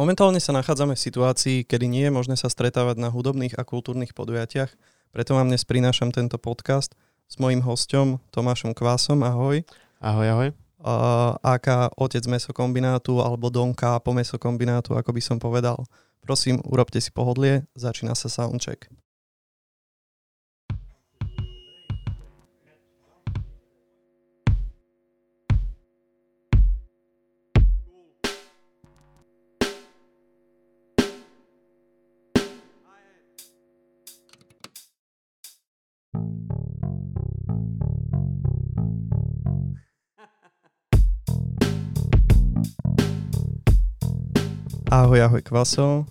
Momentálne sa nachádzame v situácii, kedy nie je možné sa stretávať na hudobných a kultúrnych podujatiach, preto vám dnes prinášam tento podcast s mojím hostom Tomášom Kvásom. Ahoj. Ahoj, ahoj. Uh, aká otec mesokombinátu alebo Donka po mesokombinátu, ako by som povedal. Prosím, urobte si pohodlie, začína sa soundcheck. Ahoj, ahoj Kvaso.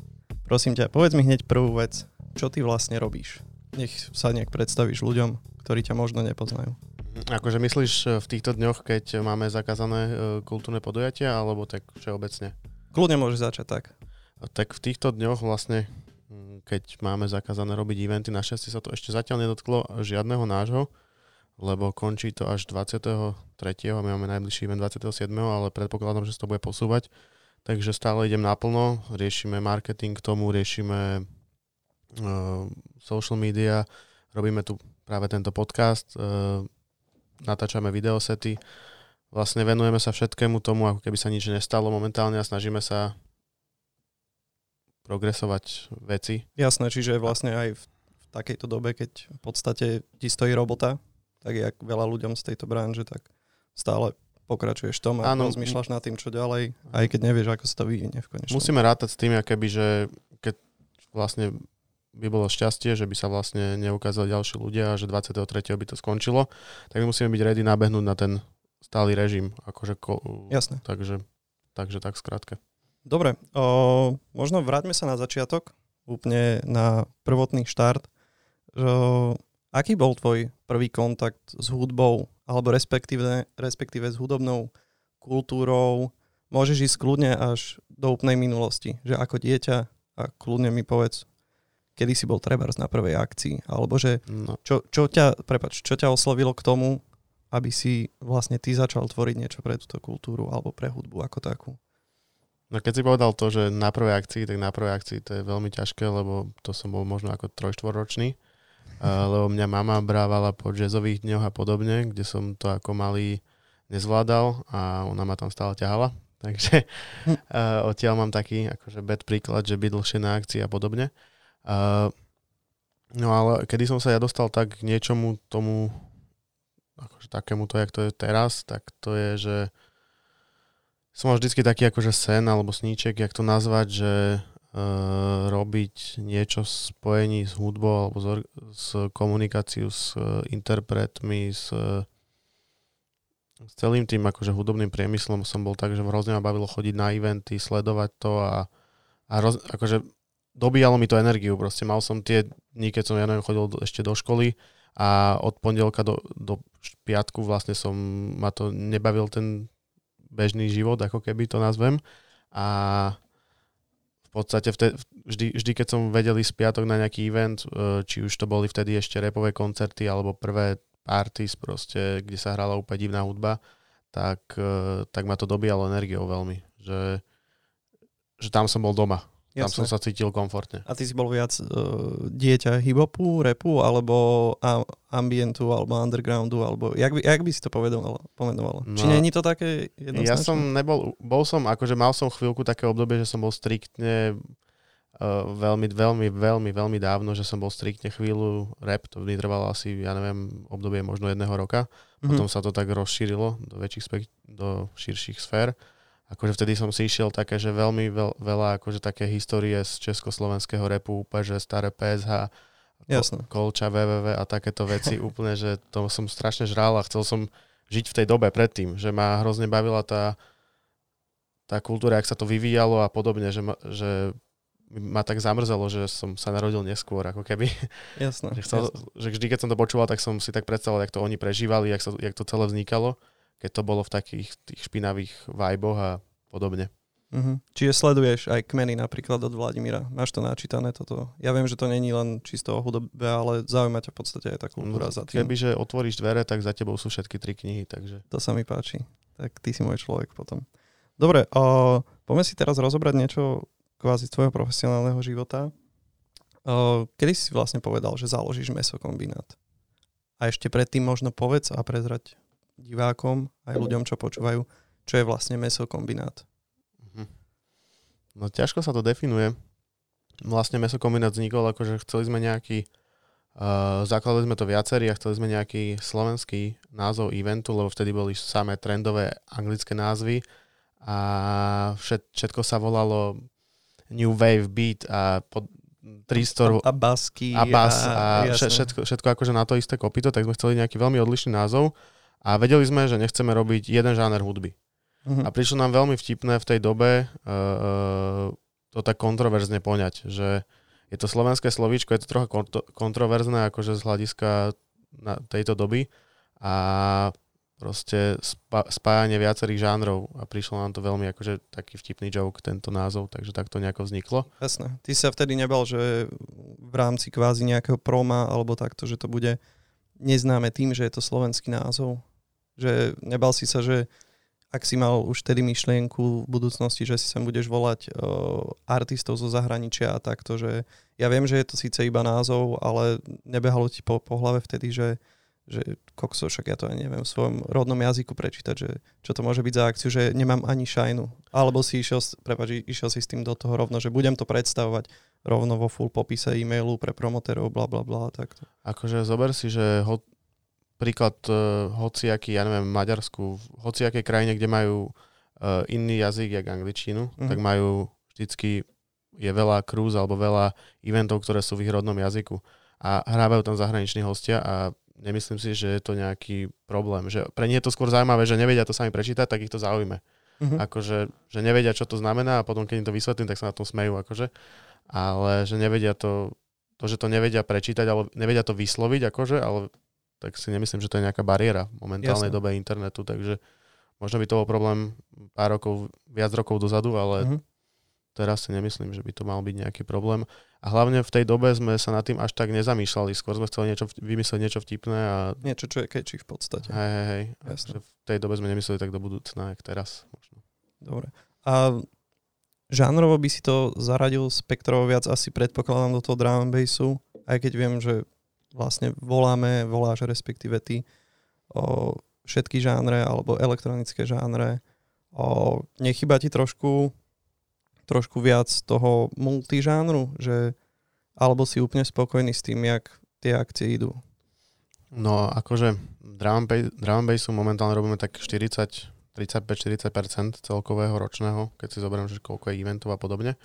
Prosím ťa, povedz mi hneď prvú vec. Čo ty vlastne robíš? Nech sa nejak predstavíš ľuďom, ktorí ťa možno nepoznajú. Akože myslíš e, v týchto dňoch, keď máme zakázané e, kultúrne podujatia, alebo tak všeobecne? Kľudne môžeš začať tak. Tak v týchto dňoch vlastne, keď máme zakázané robiť eventy, našťastie sa to ešte zatiaľ nedotklo žiadneho nášho, lebo končí to až 23. My máme najbližší event 27. ale predpokladám, že sa to bude posúvať Takže stále idem naplno, riešime marketing k tomu, riešime uh, social media, robíme tu práve tento podcast, uh, natáčame videosety, vlastne venujeme sa všetkému tomu, ako keby sa nič nestalo momentálne a snažíme sa progresovať veci. Jasné, čiže vlastne aj v, takejto dobe, keď v podstate ti stojí robota, tak jak veľa ľuďom z tejto branže, tak stále pokračuješ tom a ano, rozmýšľaš nad tým, čo ďalej, aj keď nevieš, ako sa to vyvinie v konečnom. Musíme rátať s tým, keby, že keď vlastne by bolo šťastie, že by sa vlastne neukázali ďalší ľudia a že 23. by to skončilo, tak musíme byť ready nabehnúť na ten stály režim. Akože ko- Jasné. Takže, takže tak skrátke. Dobre, o, možno vráťme sa na začiatok, úplne na prvotný štart. O, aký bol tvoj prvý kontakt s hudbou alebo respektíve, respektíve s hudobnou kultúrou, môžeš ísť kľudne až do úplnej minulosti. Že ako dieťa a kľudne mi povedz, kedy si bol trebárs na prvej akcii, alebo že no. čo, čo, ťa, prepač, čo ťa oslovilo k tomu, aby si vlastne ty začal tvoriť niečo pre túto kultúru alebo pre hudbu ako takú? No keď si povedal to, že na prvej akcii, tak na prvej akcii to je veľmi ťažké, lebo to som bol možno ako trojštvoročný lebo mňa mama brávala po jazzových dňoch a podobne, kde som to ako malý nezvládal a ona ma tam stále ťahala. Takže uh, odtiaľ mám taký akože bad príklad, že byť dlhšie na akcii a podobne. Uh, no ale kedy som sa ja dostal tak k niečomu tomu, akože takému to, jak to je teraz, tak to je, že som mal vždycky taký akože sen alebo sníček, jak to nazvať, že robiť niečo v spojení s hudbou alebo s, s komunikáciu s uh, interpretmi, s, uh, s celým tým akože hudobným priemyslom som bol tak, že hrozne ma bavilo chodiť na eventy, sledovať to a, a roz, akože dobíjalo mi to energiu. Proste mal som tie dni, keď som ja neviem, chodil do, ešte do školy a od pondelka do, do piatku vlastne som, ma to nebavil ten bežný život, ako keby to nazvem. A v podstate vtedy, vždy, vždy, keď som vedel ísť piatok na nejaký event, e, či už to boli vtedy ešte repové koncerty alebo prvé parties proste, kde sa hrala úplne divná hudba, tak, e, tak ma to dobíjalo energiou veľmi. Že, že tam som bol doma. Jasne. Tam som sa cítil komfortne. A ty si bol viac uh, dieťa hip-hopu, repu, alebo a, ambientu, alebo undergroundu, alebo jak by, jak by si to povedal, pomenoval? No, Či není to také jednoznačné? Ja som nebol, bol som, akože mal som chvíľku také obdobie, že som bol striktne uh, veľmi, veľmi, veľmi, veľmi dávno, že som bol striktne chvíľu rap, to mi trvalo asi, ja neviem, obdobie možno jedného roka. Mm-hmm. Potom sa to tak rozšírilo do väčších spek- do širších sfér akože vtedy som si išiel také, že veľmi veľ, veľa akože také histórie z československého repu, úplne, že staré PSH, Jasne. Kolča, www a takéto veci úplne, že to som strašne žral a chcel som žiť v tej dobe predtým, že ma hrozne bavila tá, tá kultúra, jak sa to vyvíjalo a podobne, že ma, že ma tak zamrzelo, že som sa narodil neskôr, ako keby. Jasné. že, chcel, jasne. že vždy, keď som to počúval, tak som si tak predstavoval, jak to oni prežívali, jak, sa, jak to celé vznikalo keď to bolo v takých tých špinavých vajboch a podobne. Uh-huh. Čiže sleduješ aj kmeny napríklad od Vladimíra. Máš to načítané toto? Ja viem, že to není len čisto o hudobе, ale zaujíma ťa v podstate aj tá kultúra no, za tým. Kebyže otvoríš dvere, tak za tebou sú všetky tri knihy. Takže... To sa mi páči. Tak ty si môj človek potom. Dobre, uh, poďme si teraz rozobrať niečo kvázi tvojho profesionálneho života. Kedy si vlastne povedal, že založíš mesokombinát? A ešte predtým možno povedz a prezrať divákom, aj ľuďom, čo počúvajú, čo je vlastne mesokombinát. Mhm. No ťažko sa to definuje. Vlastne mesokombinát vznikol, akože chceli sme nejaký, uh, zakladali sme to viacerí a chceli sme nejaký slovenský názov eventu, lebo vtedy boli samé trendové anglické názvy a všet, všetko sa volalo New Wave Beat a pod, Tristor a, a basky a bas a, a všetko, všetko akože na to isté kopito, tak sme chceli nejaký veľmi odlišný názov a vedeli sme, že nechceme robiť jeden žáner hudby. Uh-huh. A prišlo nám veľmi vtipné v tej dobe uh, to tak kontroverzne poňať, že je to slovenské slovíčko, je to trocha kontroverzné akože z hľadiska na tejto doby a proste spá- spájanie viacerých žánrov a prišlo nám to veľmi akože taký vtipný joke, tento názov, takže tak to nejako vzniklo. Jasné. Ty sa vtedy nebal, že v rámci kvázi nejakého proma alebo takto, že to bude neznáme tým, že je to slovenský názov? Že nebal si sa, že ak si mal už tedy myšlienku v budúcnosti, že si sem budeš volať uh, artistov zo zahraničia a takto, že ja viem, že je to síce iba názov, ale nebehalo ti po, po hlave vtedy, že, že kokso, však ja to aj neviem v svojom rodnom jazyku prečítať, že čo to môže byť za akciu, že nemám ani šajnu. Alebo si išiel, prepáč, išiel si s tým do toho rovno, že budem to predstavovať rovno vo full popise e-mailu pre promotérov, bla bla bla, takto. Akože zober si, že ho, príklad uh, hociaký, ja neviem, Maďarsku, v hociakej krajine, kde majú uh, iný jazyk, jak angličinu, mm. tak majú vždycky je veľa cruise alebo veľa eventov, ktoré sú v ich rodnom jazyku. A hrávajú tam zahraniční hostia a nemyslím si, že je to nejaký problém. Že pre nich je to skôr zaujímavé, že nevedia to sami prečítať, tak ich to zaujíme. Mm-hmm. Akože, že nevedia, čo to znamená a potom, keď im to vysvetlím, tak sa na tom smejú. Akože. Ale že nevedia to, to, že to nevedia prečítať, alebo nevedia to vysloviť, akože, ale tak si nemyslím, že to je nejaká bariéra v momentálnej Jasne. dobe internetu, takže možno by to bol problém pár rokov, viac rokov dozadu, ale mm-hmm. teraz si nemyslím, že by to mal byť nejaký problém. A hlavne v tej dobe sme sa nad tým až tak nezamýšľali, skôr sme chceli niečo, vymyslieť niečo vtipné a... Niečo, čo je catchy v podstate. Hej, hej, hej. V tej dobe sme nemysleli tak do budúcna, jak teraz. Možno. Dobre. A žánrovo by si to zaradil spektrovo viac asi predpokladám do toho drum bassu, aj keď viem, že vlastne voláme, voláš respektíve ty o všetky žánre alebo elektronické žánre. O, nechyba ti trošku, trošku viac toho multižánru, že alebo si úplne spokojný s tým, jak tie akcie idú? No akože drum, bass, drum momentálne robíme tak 40, 35-40% celkového ročného, keď si zoberiem, že koľko je eventov a podobne.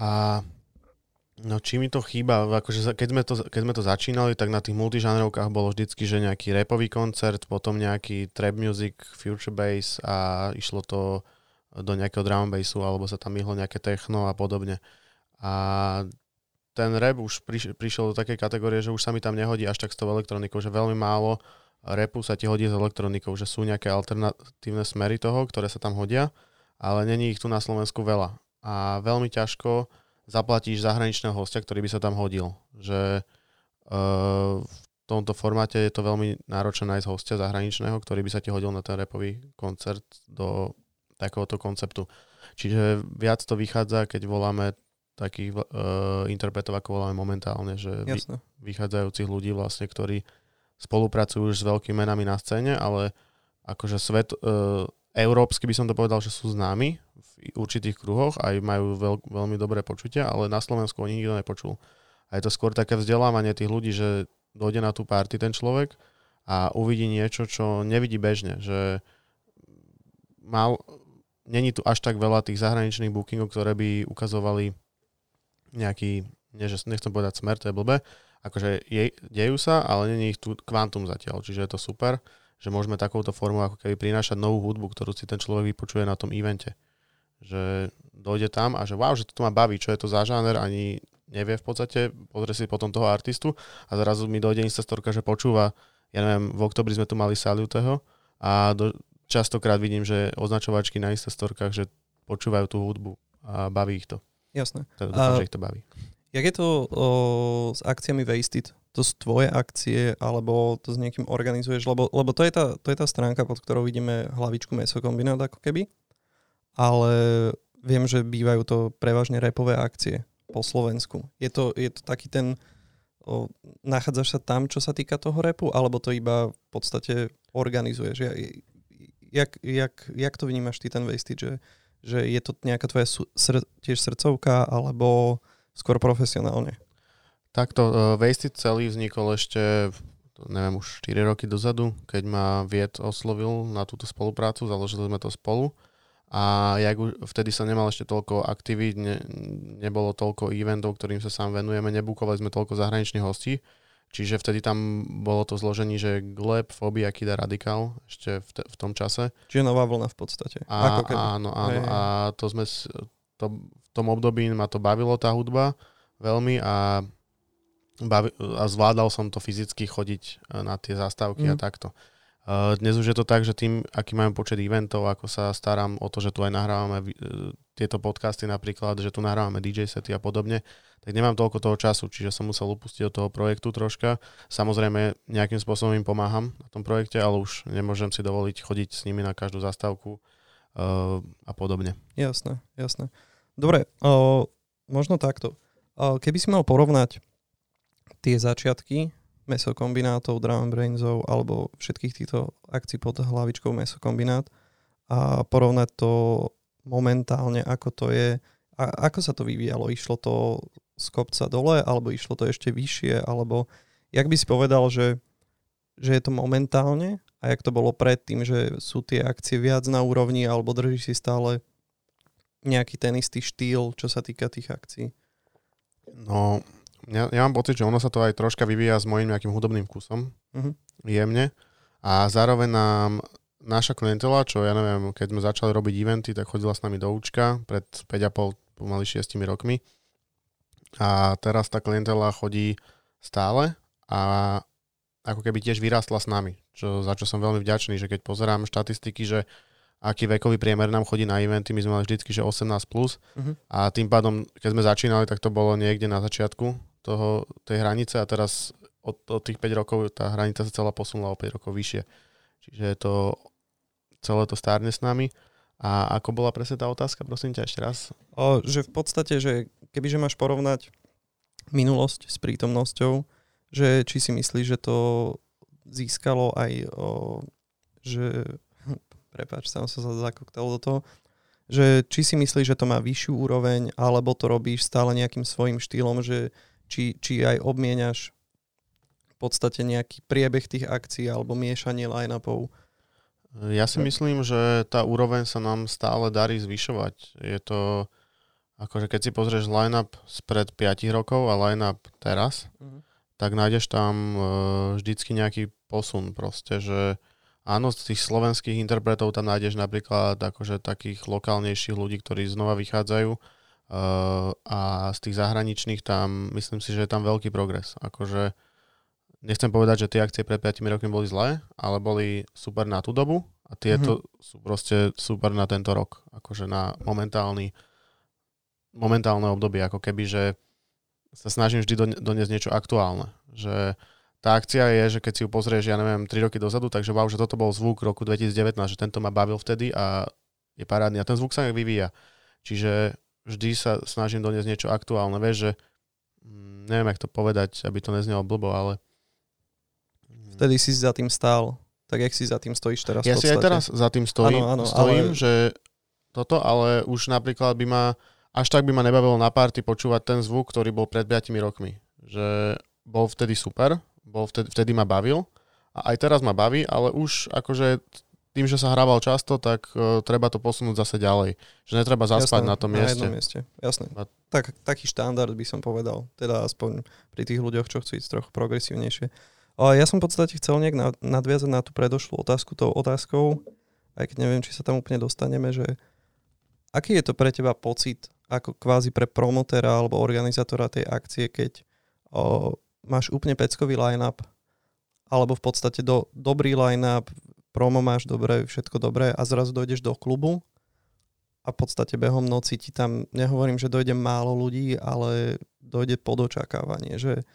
A No či mi to chýba, akože keď sme, to, keď sme to začínali, tak na tých multižánrovkách bolo vždycky, že nejaký repový koncert, potom nejaký trap music, future bass a išlo to do nejakého drum bassu, alebo sa tam myhlo nejaké techno a podobne. A ten rap už priš, prišiel do takej kategórie, že už sa mi tam nehodí až tak s tou elektronikou, že veľmi málo repu sa ti hodí s elektronikou, že sú nejaké alternatívne smery toho, ktoré sa tam hodia, ale není ich tu na Slovensku veľa. A veľmi ťažko zaplatíš zahraničného hostia, ktorý by sa tam hodil. Že uh, v tomto formáte je to veľmi náročné nájsť hostia zahraničného, ktorý by sa ti hodil na ten repový koncert do takéhoto konceptu. Čiže viac to vychádza, keď voláme takých uh, interpretov, ako voláme momentálne, že vy, vychádzajúcich ľudí vlastne, ktorí spolupracujú už s veľkými menami na scéne, ale akože svet, uh, európsky by som to povedal, že sú známi v určitých kruhoch, aj majú veľ, veľmi dobré počutia, ale na Slovensku oni nikto nepočul. A je to skôr také vzdelávanie tých ľudí, že dojde na tú party ten človek a uvidí niečo, čo nevidí bežne, že mal, není tu až tak veľa tých zahraničných bookingov, ktoré by ukazovali nejaký, nie, že nechcem povedať smer, to je blbe, akože je, dejú sa, ale není ich tu kvantum zatiaľ, čiže je to super že môžeme takouto formou ako keby prinášať novú hudbu, ktorú si ten človek vypočuje na tom evente. Že dojde tam a že wow, že toto ma baví, čo je to za žáner, ani nevie v podstate, pozrie si potom toho artistu a zrazu mi dojde instastorka, že počúva, ja neviem, v oktobri sme tu mali Salutého a do, častokrát vidím, že označovačky na instastorkách, že počúvajú tú hudbu a baví ich to. Jasné. Teda dúfam, a... že ich to baví. Jak je to o, s akciami Wasted? To sú tvoje akcie, alebo to s niekým organizuješ? Lebo, lebo to, je tá, to je tá stránka, pod ktorou vidíme hlavičku mesokombinát ako keby. Ale viem, že bývajú to prevažne repové akcie po Slovensku. Je to, je to taký ten, o, nachádzaš sa tam, čo sa týka toho repu, alebo to iba v podstate organizuješ? Ja, jak, jak, jak to vnímaš ty ten Wasted, že, že je to nejaká tvoja sr- tiež srdcovka, alebo skôr profesionálne? Takto, uh, Wasted celý vznikol ešte neviem, už 4 roky dozadu, keď ma Viet oslovil na túto spoluprácu, založili sme to spolu a ja vtedy sa nemal ešte toľko aktivít, ne, nebolo toľko eventov, ktorým sa sám venujeme, nebúkovali sme toľko zahraničných hostí, čiže vtedy tam bolo to zložení, že Gleb, Fobia, Kida Radikal ešte v, te, v tom čase. Čiže nová vlna v podstate. A, Ako keby. Áno, áno. Hej. A to sme, to, v tom období ma to bavilo tá hudba veľmi a, bavi, a zvládal som to fyzicky chodiť e, na tie zastávky mm. a mhm. takto. Dnes už je to tak, že tým, aký máme počet eventov, ako sa starám o to, že tu aj nahrávame e, tieto podcasty napríklad, že tu nahrávame DJ sety a podobne, tak nemám toľko toho času, čiže som musel upustiť od toho projektu troška. Samozrejme, nejakým spôsobom im pomáham na tom projekte, ale už nemôžem si dovoliť chodiť s nimi na každú zastávku uh, a podobne. Jasné, jasné. Dobre, uh, možno takto. Uh, keby si mal porovnať tie začiatky mesokombinátov, drum brainsov alebo všetkých týchto akcií pod hlavičkou mesokombinát a porovnať to momentálne, ako to je, a ako sa to vyvíjalo. Išlo to z kopca dole, alebo išlo to ešte vyššie, alebo jak by si povedal, že, že je to momentálne a jak to bolo predtým, že sú tie akcie viac na úrovni, alebo drží si stále nejaký ten istý štýl, čo sa týka tých akcií? No, ja, ja mám pocit, že ono sa to aj troška vyvíja s mojím nejakým hudobným vkusom, uh-huh. jemne. A zároveň nám naša klientela, čo ja neviem, keď sme začali robiť eventy, tak chodila s nami do Učka pred 5,5, pomaly 6 rokmi. A teraz tá klientela chodí stále a ako keby tiež vyrástla s nami, čo, za čo som veľmi vďačný, že keď pozerám štatistiky, že aký vekový priemer nám chodí na eventy, my sme mali vždycky, že 18+, plus, uh-huh. a tým pádom, keď sme začínali, tak to bolo niekde na začiatku toho, tej hranice a teraz od, od tých 5 rokov tá hranica sa celá posunula o 5 rokov vyššie. Čiže je to, celé to stárne s nami. A ako bola presne tá otázka, prosím ťa ešte raz? O, že v podstate, že kebyže máš porovnať minulosť s prítomnosťou, že či si myslíš, že to získalo aj, o, že prepáč, som sa zakoktal do toho, že či si myslíš, že to má vyššiu úroveň, alebo to robíš stále nejakým svojim štýlom, že či, či aj obmieniaš v podstate nejaký priebeh tých akcií alebo miešanie line-upov. Ja si myslím, že tá úroveň sa nám stále darí zvyšovať. Je to, akože keď si pozrieš line-up spred 5 rokov a line-up teraz, mm-hmm. tak nájdeš tam uh, vždycky nejaký posun proste, že áno, z tých slovenských interpretov tam nájdeš napríklad akože takých lokálnejších ľudí, ktorí znova vychádzajú, a z tých zahraničných tam, myslím si, že je tam veľký progres. Akože nechcem povedať, že tie akcie pred 5 rokmi boli zlé, ale boli super na tú dobu a tieto mm-hmm. sú proste super na tento rok. Akože na momentálny momentálne obdobie, ako keby, že sa snažím vždy doniesť niečo aktuálne. Že tá akcia je, že keď si ju pozrieš, ja neviem, 3 roky dozadu, takže wow, že toto bol zvuk roku 2019, že tento ma bavil vtedy a je parádny. A ten zvuk sa vyvíja. Čiže vždy sa snažím doniesť niečo aktuálne. Vieš, že mm, neviem, jak to povedať, aby to neznelo blbo, ale... Vtedy si za tým stál, tak jak si za tým stojíš teraz Ja si aj teraz za tým stojím, ano, ano, stojím ale... že toto, ale už napríklad by ma, až tak by ma nebavilo na party počúvať ten zvuk, ktorý bol pred 5 rokmi. Že bol vtedy super, bol vtedy, vtedy ma bavil a aj teraz ma baví, ale už akože tým, že sa hrával často, tak uh, treba to posunúť zase ďalej. Že netreba zaspať Jasné, na tom mieste. Na mieste. Jasné. A... Tak, taký štandard by som povedal. Teda aspoň pri tých ľuďoch, čo chcú ísť trochu progresívnejšie. A ja som v podstate chcel nejak nadviazať na tú predošlú otázku tou otázkou, aj keď neviem, či sa tam úplne dostaneme, že aký je to pre teba pocit ako kvázi pre promotéra alebo organizátora tej akcie, keď o, máš úplne peckový line-up alebo v podstate do, dobrý line-up, promo máš dobre, všetko dobré a zrazu dojdeš do klubu a v podstate behom noci ti tam, nehovorím, že dojde málo ľudí, ale dojde pod očakávanie, že,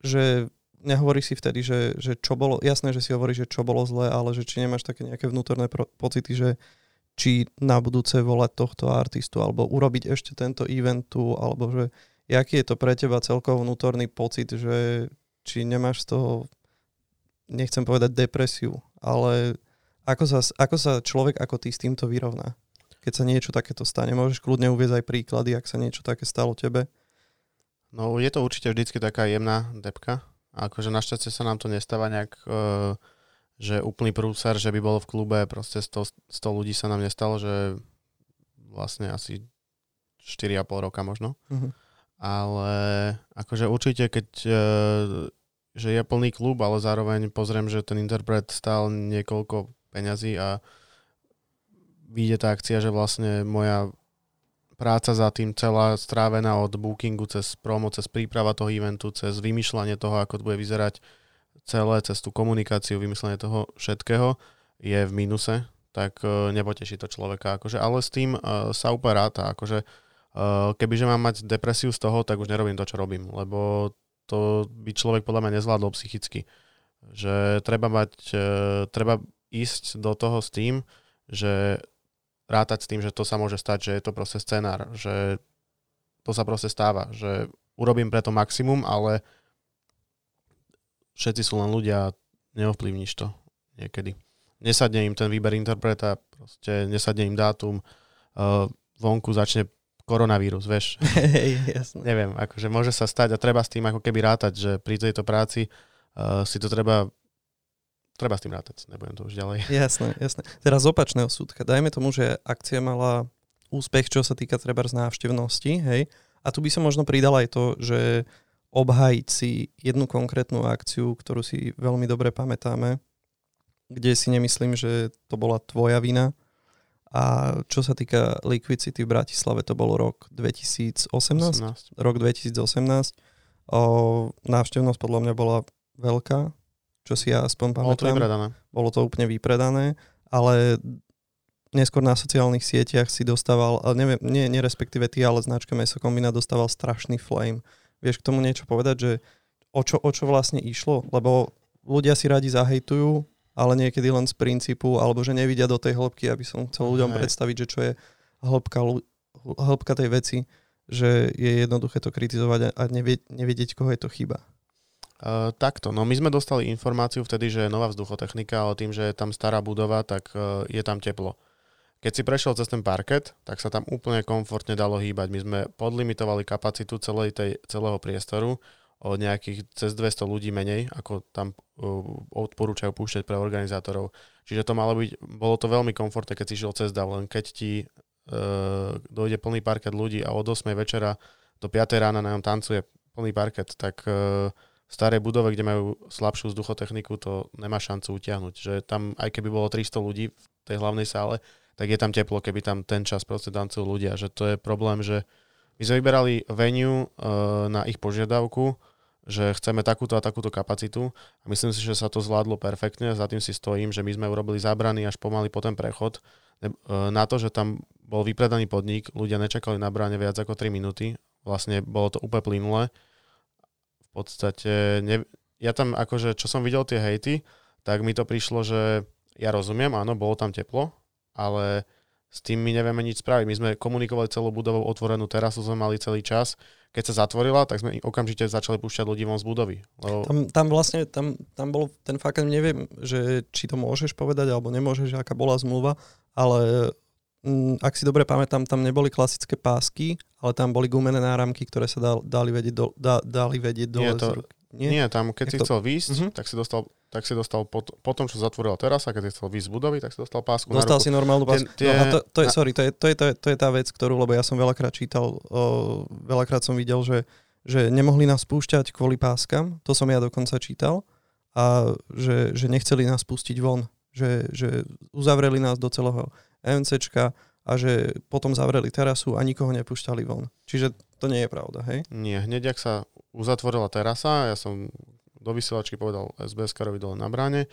že nehovoríš si vtedy, že, že čo bolo, jasné, že si hovoríš, že čo bolo zlé, ale že či nemáš také nejaké vnútorné pro, pocity, že či na budúce volať tohto artistu, alebo urobiť ešte tento event tu, alebo že jaký je to pre teba celkovo vnútorný pocit, že či nemáš z toho, nechcem povedať depresiu, ale ako sa, ako sa človek ako ty s týmto vyrovná? Keď sa niečo takéto stane, môžeš kľudne uvieť aj príklady, ak sa niečo také stalo tebe? No je to určite vždycky taká jemná depka. Akože našťastie sa nám to nestáva nejak uh, že úplný prúsar, že by bolo v klube proste 100, 100 ľudí sa nám nestalo, že vlastne asi 4,5 roka možno. Uh-huh. Ale akože určite, keď e, že je plný klub, ale zároveň pozriem, že ten interpret stál niekoľko peňazí a vyjde tá akcia, že vlastne moja práca za tým celá strávená od bookingu cez promo, cez príprava toho eventu, cez vymýšľanie toho, ako to bude vyzerať, celé cez tú komunikáciu, vymyslenie toho všetkého je v mínuse, tak uh, nepoteší to človeka. Akože, ale s tým uh, sa úplne ráta. Akože, uh, kebyže mám mať depresiu z toho, tak už nerobím to, čo robím, lebo to by človek podľa mňa nezvládol psychicky. Že treba mať, uh, treba ísť do toho s tým, že rátať s tým, že to sa môže stať, že je to proste scenár, že to sa proste stáva, že urobím preto maximum, ale všetci sú len ľudia, neovplyvníš to niekedy. Nesadne im ten výber interpreta, proste nesadne im dátum, uh, vonku začne koronavírus, vieš. Hej, jasne. Neviem, akože môže sa stať a treba s tým ako keby rátať, že pri tejto práci uh, si to treba treba s tým rátať, nebudem to už ďalej. Jasné, jasné. Teraz z opačného súdka. Dajme tomu, že akcia mala úspech, čo sa týka treba z návštevnosti, hej, a tu by som možno pridal aj to, že obhajiť si jednu konkrétnu akciu, ktorú si veľmi dobre pamätáme, kde si nemyslím, že to bola tvoja vina. A čo sa týka Liquid City v Bratislave, to bol rok 2018. 18. Rok 2018. O, návštevnosť podľa mňa bola veľká, čo si ja aspoň pamätám. Bolo to vypredané. Bolo to úplne vypredané, ale neskôr na sociálnych sieťach si dostával, ale neviem, nie, nie respektíve ty, ale značka Meso Kombina dostával strašný flame Vieš k tomu niečo povedať, že o čo, o čo vlastne išlo? Lebo ľudia si radi zahejtujú, ale niekedy len z princípu, alebo že nevidia do tej hĺbky, aby som chcel ľuďom Hej. predstaviť, že čo je hĺbka, hĺbka tej veci, že je jednoduché to kritizovať a nevedieť, koho je to chyba. Uh, takto, no my sme dostali informáciu vtedy, že je nová vzduchotechnika, ale tým, že je tam stará budova, tak uh, je tam teplo. Keď si prešiel cez ten parket, tak sa tam úplne komfortne dalo hýbať. My sme podlimitovali kapacitu celej tej, celého priestoru o nejakých cez 200 ľudí menej, ako tam uh, odporúčajú púšťať pre organizátorov. Čiže to malo byť, bolo to veľmi komfortné, keď si šiel cez dav, len keď ti uh, dojde plný parket ľudí a od 8 večera do 5 rána na ňom tancuje plný parket, tak uh, v budove, kde majú slabšiu vzduchotechniku, to nemá šancu utiahnuť. Že tam, aj keby bolo 300 ľudí v tej hlavnej sále, tak je tam teplo, keby tam ten čas proste tancujú ľudia. Že to je problém, že my sme vyberali venue uh, na ich požiadavku, že chceme takúto a takúto kapacitu. A myslím si, že sa to zvládlo perfektne, za tým si stojím, že my sme urobili zábrany až pomaly po ten prechod. Uh, na to, že tam bol vypredaný podnik, ľudia nečakali na bráne viac ako 3 minúty, vlastne bolo to úplne plynulé. V podstate, ne, ja tam akože, čo som videl tie hejty, tak mi to prišlo, že ja rozumiem, áno, bolo tam teplo, ale s tým my nevieme nič spraviť. My sme komunikovali celú budovou otvorenú terasu, sme mali celý čas. Keď sa zatvorila, tak sme okamžite začali púšťať ľudí von z budovy. Lebo... Tam, tam vlastne, tam, tam bol ten fakt, neviem, že či to môžeš povedať, alebo nemôžeš, aká bola zmluva, ale m, mm, ak si dobre pamätám, tam neboli klasické pásky, ale tam boli gumené náramky, ktoré sa dal, dali vedieť, do, da, dali vedieť dole Nie, to, z ruky. Nie? Nie, tam keď si to... chcel výjsť, uh-huh. tak si dostal, tak si dostal po, po tom, čo zatvorila terasa, keď si chcel výjsť z budovy, tak si dostal pásku Dostal si normálnu pásku. Tie, tie... No a to, to, je, sorry, to je, to, je, to, je, to je tá vec, ktorú, lebo ja som veľakrát čítal, o, veľakrát som videl, že, že nemohli nás púšťať kvôli páskam, to som ja dokonca čítal, a že, že nechceli nás pustiť von, že, že uzavreli nás do celého MCčka a že potom zavreli terasu a nikoho nepúšťali von. Čiže to nie je pravda, hej? Nie, hneď ak sa uzatvorila terasa, ja som do vysielačky povedal SBS-karovi dole na bráne,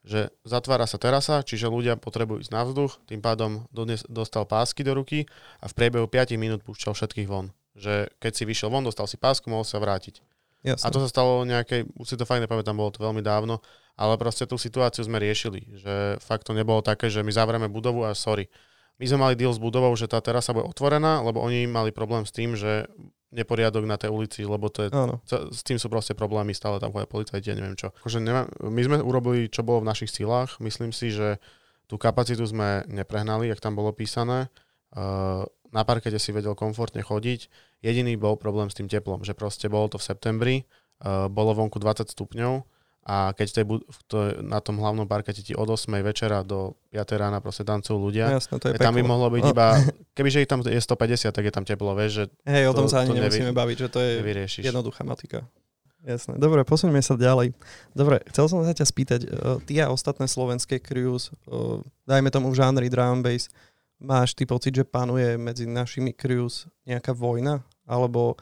že zatvára sa terasa, čiže ľudia potrebujú ísť na vzduch, tým pádom dones, dostal pásky do ruky a v priebehu 5 minút púšťal všetkých von. Že keď si vyšiel von, dostal si pásku, mohol sa vrátiť. Jasne. A to sa stalo nejakej, už si to fakt nepamätám, bolo to veľmi dávno, ale proste tú situáciu sme riešili, že fakt to nebolo také, že my zavrieme budovu a sorry. my sme mali deal s budovou, že tá terasa bude otvorená, lebo oni mali problém s tým, že neporiadok na tej ulici, lebo to je, Áno. s tým sú proste problémy, stále tam chodia policajti, ja neviem čo. Akože nemám, my sme urobili, čo bolo v našich silách, myslím si, že tú kapacitu sme neprehnali, jak tam bolo písané. Uh, na parkete si vedel komfortne chodiť. Jediný bol problém s tým teplom, že proste bolo to v septembri, uh, bolo vonku 20 stupňov a keď tej, to, na tom hlavnom parkete ti od 8 večera do 5 rána proste tancujú ľudia, Jasné, to je tam by mohlo byť No. iba, kebyže ich tam je 150, tak je tam teplo, vieš, že Hej, o tom to- sa ani to nevy- nemusíme baviť, že to je nevyriešiš. jednoduchá matika. Jasné. Dobre, posuňme sa ďalej. Dobre, chcel som sa ťa spýtať, uh, ty a ostatné slovenské crews, uh, dajme tomu v žánri drum bass, máš ty pocit, že panuje medzi našimi crews nejaká vojna? Alebo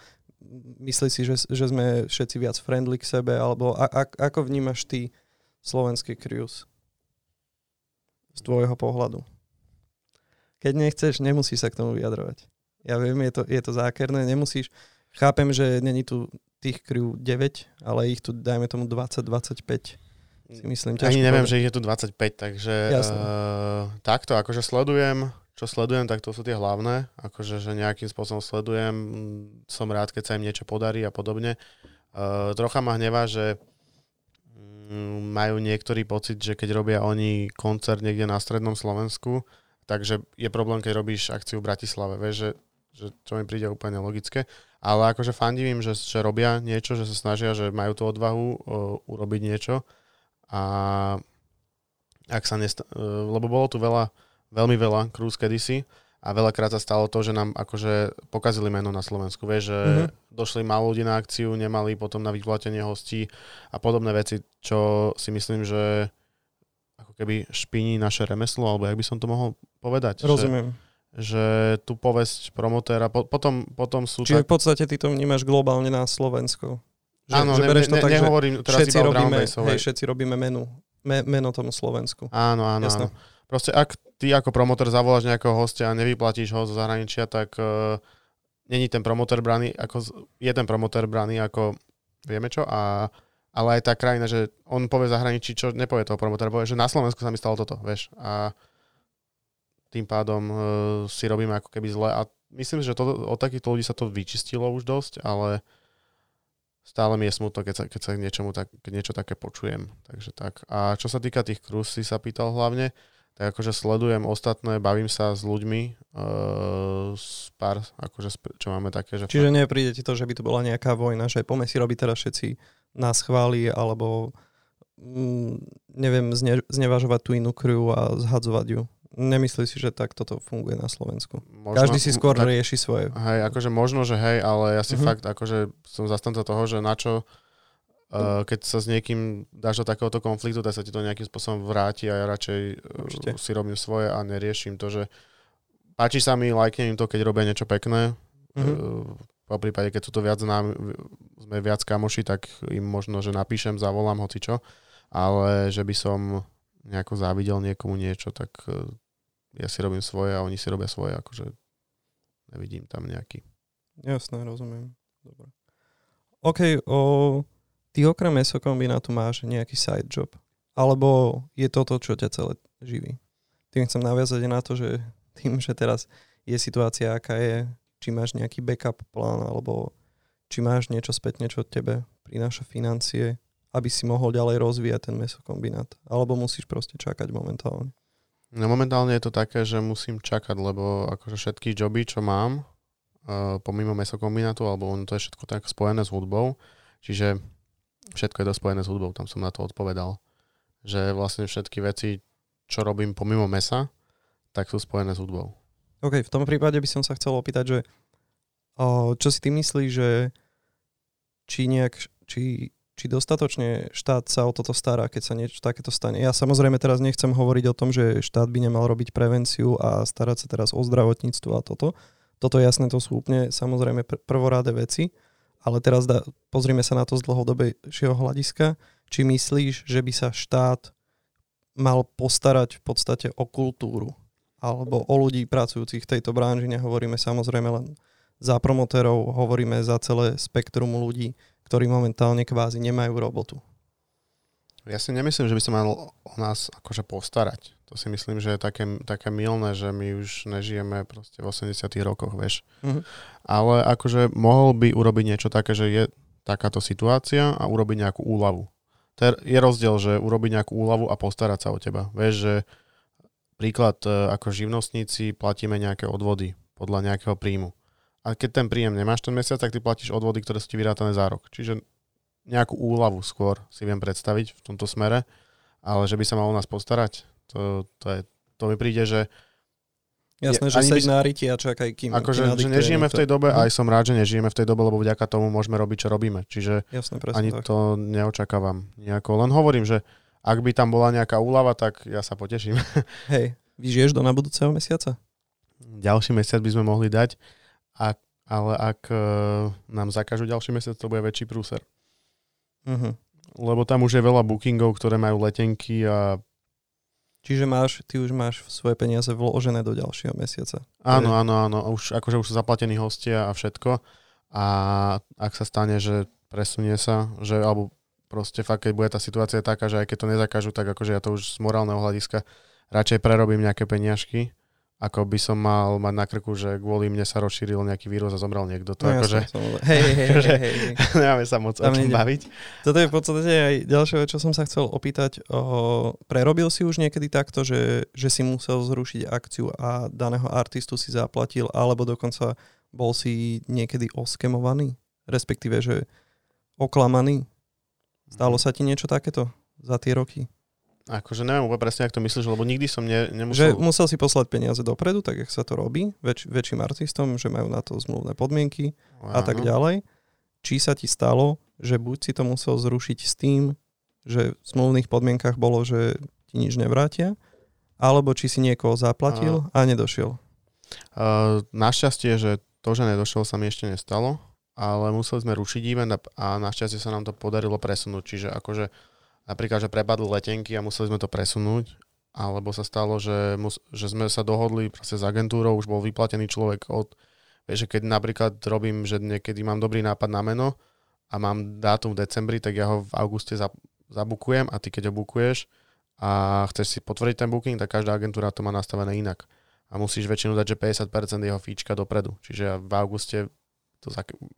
myslíš si, že, že sme všetci viac friendly k sebe? Alebo a, a, ako vnímaš ty slovenské crews z tvojho pohľadu? Keď nechceš, nemusíš sa k tomu vyjadrovať. Ja viem, je to, je to zákerné, nemusíš. Chápem, že není tu tých crew 9, ale ich tu dajme tomu 20-25. Si myslím, Ani neviem, povedať. že ich je tu 25, takže Jasné. uh, takto, akože sledujem, čo sledujem, tak to sú tie hlavné, akože že nejakým spôsobom sledujem, mm, som rád, keď sa im niečo podarí a podobne. Uh, trocha ma hnevá, že mm, majú niektorý pocit, že keď robia oni koncert niekde na strednom Slovensku, takže je problém, keď robíš akciu v Bratislave, vieš, že, že čo mi príde úplne logické. Ale akože fandím im, že, že robia niečo, že sa snažia, že majú tú odvahu uh, urobiť niečo a ak sa nest- uh, lebo bolo tu veľa, veľmi veľa krúz kedysi a veľakrát sa stalo to, že nám akože pokazili meno na Slovensku, vieš, že Mhm. mm-hmm. došli málo ľudí na akciu, nemali potom na vyplatenie hostí a podobné veci, čo si myslím, že ako keby špiní naše remeslo, alebo jak by som to mohol povedať. Rozumiem. Že, že tu povesť promotéra, po, potom, potom sú Čiže tak... v podstate ty to vnímaš globálne na Slovensko. Že, Áno, že ne, bereš to ne, tak, nehovorím teraz všetci iba o robíme, hej, všetci robíme menu, me, meno tomu Slovensku. Áno, áno, Jasné. áno. Proste ak ty ako promotor zavoláš nejakého hostia a nevyplatíš ho zo zahraničia, tak uh, není ten promotor braný, ako, je ten promotor braný ako vieme čo, a, ale aj tá krajina, že on povie zahraničí, čo nepovie toho promotora, povie, že na Slovensku sa mi stalo toto, vieš, a tým pádom uh, si robíme ako keby zle a myslím, že to, od takýchto ľudí sa to vyčistilo už dosť, ale stále mi je smutno, keď sa, keď sa niečomu tak, keď niečo také počujem. Takže tak. A čo sa týka tých krús, si sa pýtal hlavne, tak akože sledujem ostatné, bavím sa s ľuďmi, uh, s pár, akože, čo máme také, že... Čiže nepríde ti to, že by tu bola nejaká vojna, že poďme si robiť teraz všetci nás chváli, alebo mm, neviem, zne, znevažovať tú inú crew a zhadzovať ju. Nemyslíš si, že tak toto funguje na Slovensku? možno, Každý si skôr tak, rieši svoje. Hej, akože možno, že hej, ale ja si Mhm. fakt, akože som zastanca toho, že na čo, keď sa s niekým dáš do takéhoto konfliktu, tak sa ti to nejakým spôsobom vráti a ja radšej Určite. uh, si robím svoje a neriešim to, že páči sa mi, lajknem im to, keď robia niečo pekné. Mhm. Uh, po prípade, keď sú to viac nám, sme viac kamoši, tak im možno, že napíšem, zavolám hocičo, ale že by som nejako závidel niekomu niečo, tak uh, ja si robím svoje a oni si robia svoje, akože nevidím tam nejaký Jasné, rozumiem. Dobre. OK, o, ty okrem mesokombinátu máš nejaký side job? Alebo je toto, čo ťa celé živí? Tým chcem naviazať na to, že tým, že teraz je situácia, aká je, či máš nejaký backup plán, alebo či máš niečo spätne, čo tebe prináša financie, aby si mohol ďalej rozvíjať ten mesokombinát. Alebo musíš proste čakať momentálne. No momentálne je to také, že musím čakať, lebo akože všetky joby, čo mám, uh, pomimo mesokombinátu, alebo on to je všetko tak spojené s hudbou, čiže všetko je to spojené s hudbou, tam som na to odpovedal. Že vlastne všetky veci, čo robím pomimo mesa, tak sú spojené s hudbou. OK, v tom prípade by som sa chcel opýtať, že čo si ty myslíš, že či nejak, či, či dostatočne štát sa o toto stará, keď sa niečo takéto stane. Ja samozrejme teraz nechcem hovoriť o tom, že štát by nemal robiť prevenciu a starať sa teraz o zdravotníctvo a toto. Toto jasné, to sú úplne samozrejme pr- prvoráde veci, ale teraz da, pozrime sa na to z dlhodobejšieho hľadiska. Či myslíš, že by sa štát mal postarať v podstate o kultúru alebo o ľudí pracujúcich v tejto branži, nehovoríme samozrejme len za promotérov, hovoríme za celé spektrum ľudí, ktorí momentálne kvázi nemajú robotu. Ja si nemyslím, že by sa mal o nás akože postarať. To si myslím, že je také, také milné, že my už nežijeme proste v 80 rokoch, vieš. Mhm. Ale akože mohol by urobiť niečo také, že je takáto situácia a urobiť nejakú úľavu. Je, je rozdiel, že urobiť nejakú úľavu a postarať sa o teba. Vieš, že príklad, e, ako živnostníci platíme nejaké odvody podľa nejakého príjmu. A keď ten príjem nemáš ten mesiac, tak ty platíš odvody, ktoré sú ti vyrátané za rok. Čiže nejakú úľavu skôr si viem predstaviť v tomto smere, ale že by sa mal o nás postarať, to, to, je, to mi príde, že Jasné, Je- že seď na ryti a čakaj, kým akože, že nežijeme v tej dobe Mhm. aj som rád, že nežijeme v tej dobe, lebo vďaka tomu môžeme robiť, čo robíme. Čiže Jasné, presne ani tak. to neočakávam nejako. Len hovorím, že ak by tam bola nejaká úlava, tak ja sa poteším. Hej, vyžiješ do na budúceho mesiaca? Ďalší mesiac by sme mohli dať, ak, ale ak e, nám zakažú ďalší mesiac, to bude väčší prúser. Mhm. Lebo tam už je veľa bookingov, ktoré majú letenky a Čiže máš, ty už máš svoje peniaze vložené do ďalšieho mesiaca. áno, áno, áno, už, akože už sú zaplatení hostia a všetko. A ak sa stane, že presunie sa, že alebo proste fakt, keď bude tá situácia taká, že aj keď to nezakážu, tak akože ja to už z morálneho hľadiska radšej prerobím nejaké peniažky, ako by som mal mať na krku, že kvôli mne sa rozšíril nejaký vírus a zomrel niekto. To No, akože samozrejme. hej, hej, hej, hej, nemáme sa moc o Tam čom nejde. baviť. Toto je v podstate aj ďalšia vec, čo som sa chcel opýtať. O, prerobil si už niekedy takto, že, že si musel zrušiť akciu a daného artistu si zaplatil, alebo dokonca bol si niekedy oskemovaný? Respektíve, že oklamaný? Stalo sa ti niečo takéto za tie roky? Akože neviem úplne presne, ak to myslíš, lebo nikdy som ne, Že nemusel... musel si poslať peniaze dopredu, tak jak sa to robí väč, väčším artistom, že majú na to zmluvné podmienky a tak Áno. ďalej. Či sa ti stalo, že buď si to musel zrušiť s tým, že v zmluvných podmienkach bolo, že ti nič nevrátia, alebo či si niekoho zaplatil a nedošiel. Uh, našťastie, že to, že nedošiel, sa mi ešte nestalo, ale museli sme rušiť event a, a našťastie sa nám to podarilo presunúť. Čiže akože napríklad, že prepadli letenky a museli sme to presunúť, alebo sa stalo, že, mus, že sme sa dohodli proste s agentúrou, už bol vyplatený človek od... Vieš, keď napríklad robím, že niekedy mám dobrý nápad na meno a mám dátum v decembri, tak ja ho v auguste za, zabukujem a ty keď ho bukuješ a chceš si potvrdiť ten booking, tak každá agentúra to má nastavené inak a musíš väčšinu dať, že 50% jeho fíčka dopredu. Čiže v auguste to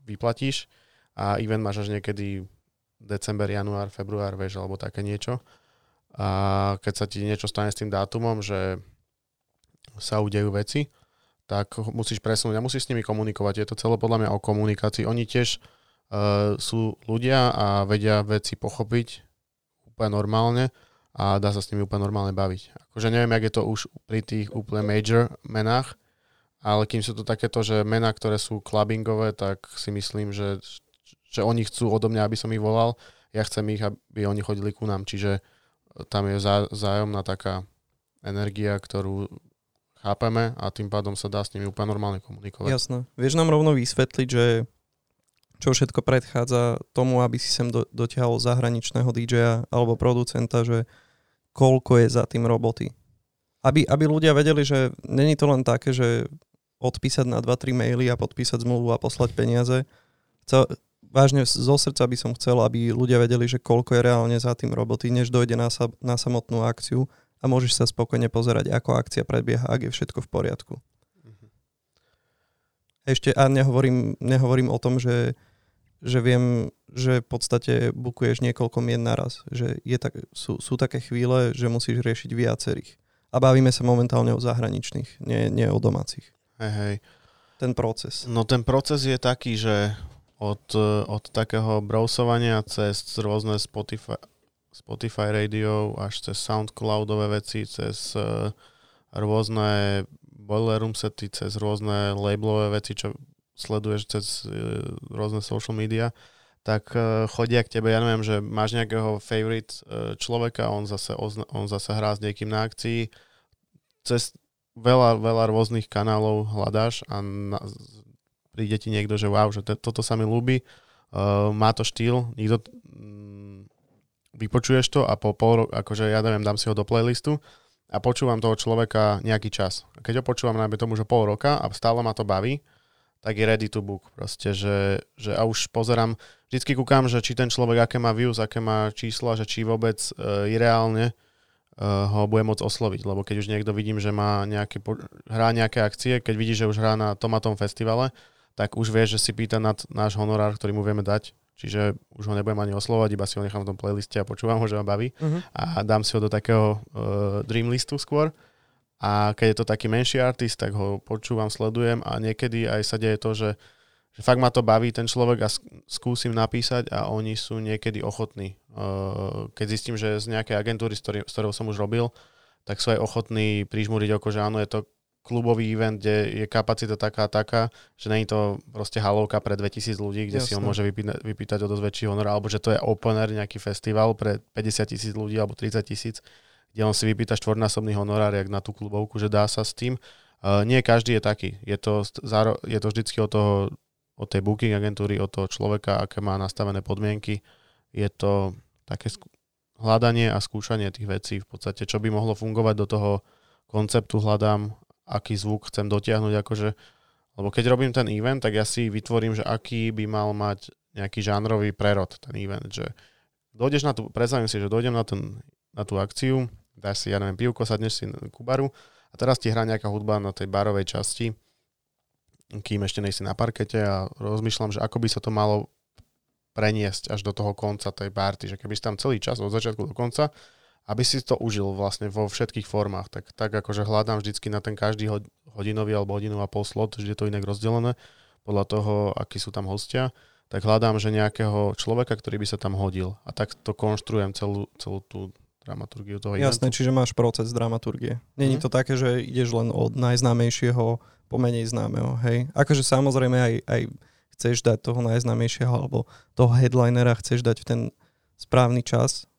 vyplatíš a event máš až niekedy december, január, február, vieš, alebo také niečo. A keď sa ti niečo stane s tým dátumom, že sa udejú veci, tak musíš presunúť a musíš s nimi komunikovať. Je to celé podľa mňa o komunikácii. Oni tiež uh, sú ľudia a vedia veci pochopiť úplne normálne a dá sa s nimi úplne normálne baviť. Akože neviem, jak je to už pri tých úplne major menách, ale kým sú to takéto, že mená, ktoré sú clubbingové, tak si myslím, že, že oni chcú odo mňa, aby som ich volal. Ja chcem ich, aby oni chodili ku nám. Čiže tam je zá, zájomná taká energia, ktorú chápeme a tým pádom sa dá s nimi úplne normálne komunikovať. Jasné. Vieš nám rovno vysvetliť, že čo všetko predchádza tomu, aby si sem do, dotiahol zahraničného DJ-a alebo producenta, že koľko je za tým roboty. Aby, aby ľudia vedeli, že není to len také, že odpísať na 2-3 maily a podpísať zmluvu a poslať peniaze. Chcel, vážne zo srdca by som chcel, aby ľudia vedeli, že koľko je reálne za tým roboty, než dojde na, sa, na samotnú akciu a môžeš sa spokojne pozerať, ako akcia prebieha, ak je všetko v poriadku. Ešte, a nehovorím, nehovorím o tom, že, že viem, že v podstate bukuješ niekoľko mien naraz. Že je tak, sú, sú také chvíle, že musíš riešiť viacerých. A bavíme sa momentálne o zahraničných, nie, nie o domácich. Hej, hej. Ten proces. No ten proces je taký, že od, eh, od takého browsovania cez rôzne Spotify, Spotify radio až cez Soundcloudové veci, cez uh, rôzne boiler room sety, cez rôzne labelové veci, čo sleduješ cez uh, rôzne social media, tak chodia k tebe, ja neviem, že máš nejakého favorite človeka, on zase, ozna- on zase hrá s niekým na akcii, cez veľa, veľa rôznych kanálov hľadáš a na, príde ti niekto, že wow, že toto sa mi ľúbi, uh, má to štýl, nikto mm, vypočuješ to a po pol roku, akože ja neviem, dám si ho do playlistu a počúvam toho človeka nejaký čas. A keď ho počúvam najmä tomu, že pol roka a stále ma to baví, tak je ready to book. Proste, že, že a už pozerám, vždycky kúkam, že či ten človek, aké má views, aké má čísla, že či vôbec uh, reálne ho bude môcť osloviť, lebo keď už niekto vidím, že má nejaké, hrá nejaké akcie, keď vidí, že už hrá na Tomatom festivale, tak už vie, že si pýta nad náš honorár, ktorý mu vieme dať, čiže už ho nebudem ani oslovať, iba si ho nechám v tom playliste a počúvam ho, že ma baví uh-huh. a dám si ho do takého uh, dream listu skôr a keď je to taký menší artist, tak ho počúvam, sledujem a niekedy aj sa deje to, že že fakt ma to baví ten človek a skúsim napísať a oni sú niekedy ochotní. Keď zistím, že z nejakej agentúry, s, ktorý, s ktorou som už robil, tak sú aj ochotní prižmúriť oko, že áno, je to klubový event, kde je kapacita taká taká, že není to proste halovka pre 2000 ľudí, kde Jasne. si on môže vypýtať, vypýtať o dosť väčší honor, alebo že to je opener, nejaký festival pre 50 tisíc ľudí alebo 30 tisíc, kde on si vypýta štvornásobný honorár, jak na tú klubovku, že dá sa s tým. Uh, nie každý je taký. Je to, je to vždycky od toho od tej booking agentúry, od toho človeka, aké má nastavené podmienky. Je to také sk- hľadanie a skúšanie tých vecí v podstate, čo by mohlo fungovať do toho konceptu, hľadám, aký zvuk chcem dotiahnuť, akože, lebo keď robím ten event, tak ja si vytvorím, že aký by mal mať nejaký žánrový prerod ten event, že dojdeš na tú, predstavím si, že dojdem na, ten, na tú akciu, dáš si, ja neviem, pivko, sadneš si ku baru a teraz ti hrá nejaká hudba na tej barovej časti kým ešte nejsi na parkete a rozmýšľam, že ako by sa to malo preniesť až do toho konca tej party, že keby si tam celý čas od začiatku do konca, aby si to užil vlastne vo všetkých formách, tak, tak akože hľadám vždycky na ten každý hodinový alebo hodinu a pol slot, že je to inak rozdelené podľa toho, akí sú tam hostia, tak hľadám, že nejakého človeka, ktorý by sa tam hodil a tak to konštruujem celú, celú tú dramaturgiu toho Jasné, eventu. čiže máš proces dramaturgie. Není mm. to také, že ideš len od najznámejšieho po menej známeho, hej. Akože samozrejme aj, aj chceš dať toho najznámejšieho alebo toho headlinera chceš dať v ten správny čas,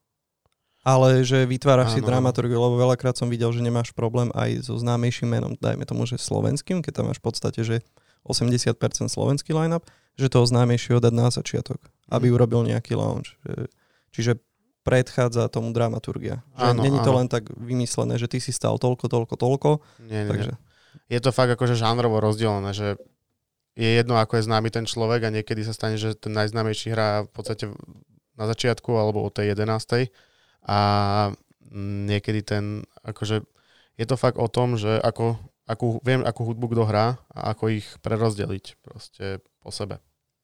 ale že vytváraš Áno. si dramaturgiu, lebo veľakrát som videl, že nemáš problém aj so známejším menom, dajme tomu, že slovenským, keď tam máš v podstate, že 80% slovenský line-up, že toho známejšieho dať na začiatok, aby mm. urobil nejaký launch. Čiže predchádza tomu dramaturgia. Že áno, není to len tak vymyslené, že ty si stal toľko, toľko, toľko. Nie, nie, takže... Je to fakt akože žánrovo rozdelené, že je jedno, ako je známy ten človek a niekedy sa stane, že ten najznámejší hrá v podstate na začiatku alebo o tej 11. A niekedy ten, akože je to fakt o tom, že ako, akú, viem, akú hudbu kto hrá a ako ich prerozdeliť proste po sebe.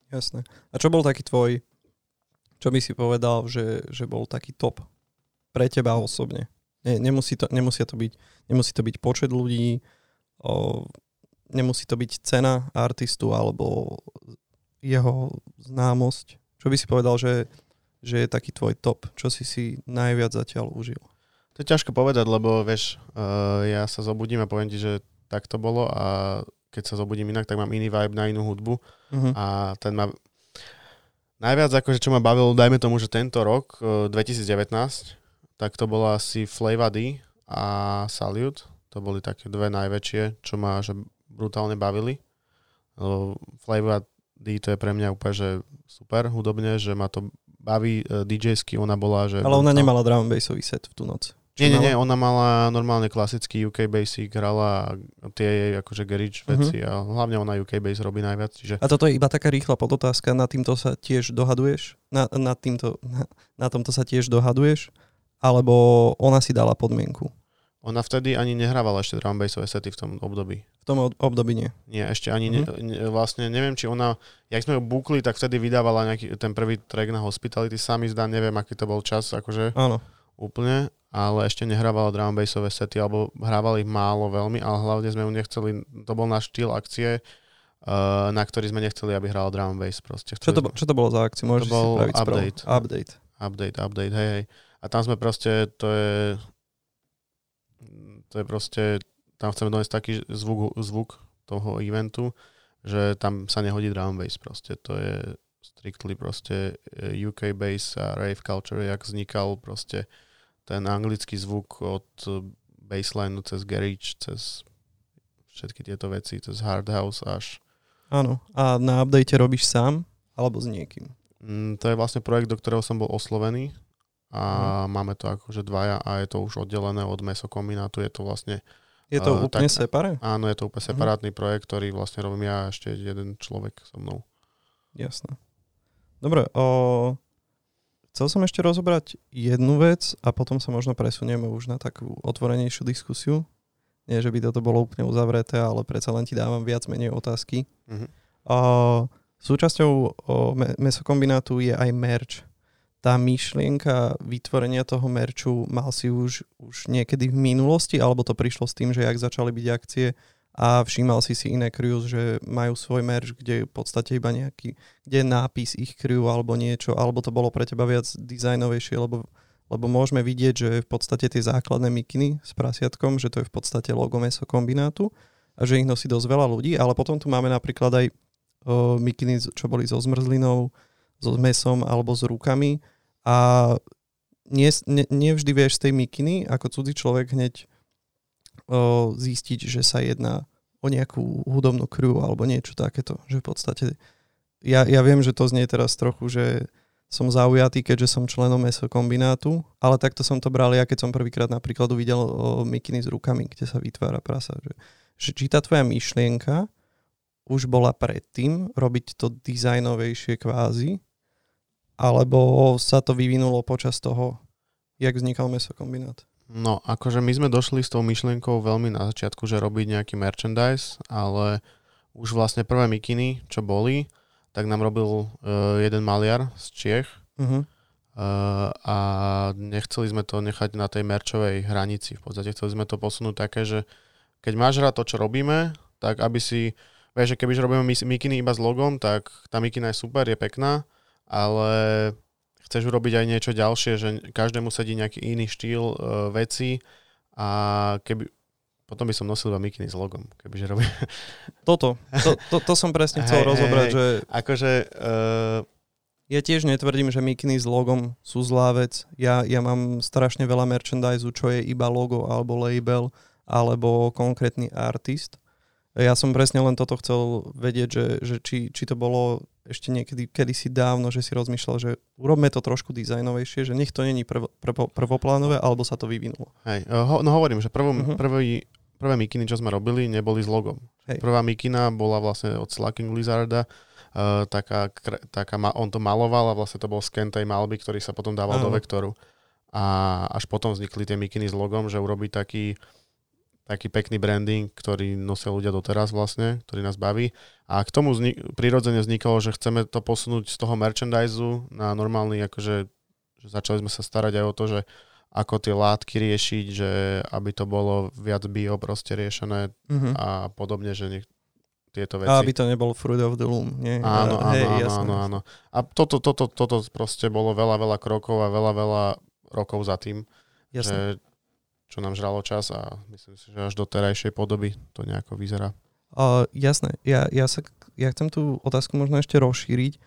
Jasné. A čo bol taký tvoj čo by si povedal, že, že bol taký top pre teba osobne? Nie, nemusí, to, nemusia to byť, nemusí to byť počet ľudí, o, nemusí to byť cena artistu alebo jeho známosť. Čo by si povedal, že, že je taký tvoj top? Čo si si najviac zatiaľ užil? To je ťažko povedať, lebo vieš, uh, ja sa zobudím a poviem ti, že tak to bolo a keď sa zobudím inak, tak mám iný vibe na inú hudbu uh-huh. a ten ma Najviac akože čo ma bavilo, dajme tomu, že tento rok, 2019, tak to bolo asi Flava D a Salute. To boli také dve najväčšie, čo ma že brutálne bavili. Flava D to je pre mňa úplne že super hudobne, že ma to baví e, DJ-sky, ona bola, že... Ale ona nemala drum bassový set v tú noc. Nie, nie, nie, ona mala normálne klasický UK Basic, hrala tie jej akože garage uh-huh. veci a hlavne ona UK Bass robí najviac. Čiže... A toto je iba taká rýchla podotázka, na týmto sa tiež dohaduješ? Na, na, týmto, na, na tomto sa tiež dohaduješ? Alebo ona si dala podmienku? Ona vtedy ani nehrávala ešte drum bassové sety v tom období. V tom období nie? Nie, ešte ani uh-huh. ne, vlastne neviem, či ona, jak sme ju bukli, tak vtedy vydávala nejaký ten prvý track na Hospitality, sami zdá, neviem, aký to bol čas, akože Áno. úplne, ale ešte nehrávala drum bassové sety, alebo hrávali ich málo veľmi, ale hlavne sme ju nechceli, to bol náš štýl akcie, uh, na ktorý sme nechceli, aby hral drum bass proste. Čo to, čo to bolo za akciu? Môžeš to bol si update. update. Update, update, hej, hej. A tam sme proste, to je, to je proste, tam chceme doniesť taký zvuk, zvuk toho eventu, že tam sa nehodí drum bass proste, to je strictly proste UK bass a rave culture, jak vznikal proste ten anglický zvuk od baseline cez garage, cez všetky tieto veci, cez hard house až... Áno. A na update robíš sám alebo s niekým? Mm, to je vlastne projekt, do ktorého som bol oslovený a mm. máme to akože dvaja a je to už oddelené od mesokombinátu. Je to vlastne... Je to uh, úplne tak, separé? Áno, je to úplne mhm. separátny mm. projekt, ktorý vlastne robím ja a ešte jeden človek so mnou. Jasné. Dobre, o, chcel som ešte rozobrať jednu vec a potom sa možno presunieme už na takú otvorenejšiu diskusiu. Nie, že by toto bolo úplne uzavreté, ale predsa len ti dávam viac menej otázky. Mhm. Uh, súčasťou uh, me- mesokombinátu je aj merch. Tá myšlienka vytvorenia toho merču mal si už, už niekedy v minulosti, alebo to prišlo s tým, že jak začali byť akcie, a všímal si si iné crews, že majú svoj merch, kde je v podstate iba nejaký, kde je nápis ich crew alebo niečo, alebo to bolo pre teba viac dizajnovejšie, lebo, lebo môžeme vidieť, že v podstate tie základné mikiny s prasiatkom, že to je v podstate logo meso kombinátu a že ich nosí dosť veľa ľudí, ale potom tu máme napríklad aj o, mikiny, čo boli so zmrzlinou, so mesom alebo s rukami a nevždy vieš z tej mikiny ako cudzí človek hneď o, zistiť, že sa jedná o nejakú hudobnú crew alebo niečo takéto. Že v podstate ja, ja viem, že to znie teraz trochu, že som zaujatý, keďže som členom kombinátu, ale takto som to bral ja, keď som prvýkrát napríklad uvidel o mikiny s rukami, kde sa vytvára prasa. Že, že či tá tvoja myšlienka už bola predtým robiť to dizajnovejšie kvázi, alebo sa to vyvinulo počas toho, jak vznikal mesokombinát? No, akože my sme došli s tou myšlienkou veľmi na začiatku, že robiť nejaký merchandise, ale už vlastne prvé mikiny, čo boli, tak nám robil uh, jeden maliar z Čiech uh-huh. uh, a nechceli sme to nechať na tej merčovej hranici. V podstate chceli sme to posunúť také, že keď máš rád to, čo robíme, tak aby si, vieš, že kebyže robíme mikiny iba s logom, tak tá mikina je super, je pekná, ale chceš urobiť aj niečo ďalšie, že každému sedí nejaký iný štýl uh, veci a keby, potom by som nosil iba mikiny s logom, kebyže robím. Toto, to, to, to som presne chcel hey, rozobrať, hey, že... Akože... Uh, ja tiež netvrdím, že mikiny s logom sú zlá vec. Ja, ja mám strašne veľa merchandise, čo je iba logo alebo label alebo konkrétny artist. Ja som presne len toto chcel vedieť, že, že či, či to bolo ešte niekedy kedysi dávno, že si rozmýšľal, že urobme to trošku dizajnovejšie, že nech to není prv, prv, prvoplánové, alebo sa to vyvinulo. Hej, eh, ho, no hovorím, že prvom, uh-huh. prvý, prvé mikiny, čo sme robili, neboli s logom. Hej. Prvá mikina bola vlastne od Slacking Lizarda, uh, taká, taká, on to maloval a vlastne to bol scan tej malby, ktorý sa potom dával uh-huh. do vektoru. A až potom vznikli tie mikiny s logom, že urobiť taký taký pekný branding, ktorý nosia ľudia doteraz vlastne, ktorý nás baví. A k tomu vznik- prirodzene vzniklo, že chceme to posunúť z toho merchandiseu na normálny, akože že začali sme sa starať aj o to, že ako tie látky riešiť, že aby to bolo viac bio proste riešené mm-hmm. a podobne, že nech, tieto veci. A aby to nebol fruit of the loom, nie? Áno, áno, Hej, áno, áno, áno. A toto, toto, toto proste bolo veľa, veľa krokov a veľa, veľa rokov za tým, jasné. že čo nám žralo čas a myslím si, že až do terajšej podoby to nejako vyzerá. Uh, jasné, ja, ja, sa, ja chcem tú otázku možno ešte rozšíriť.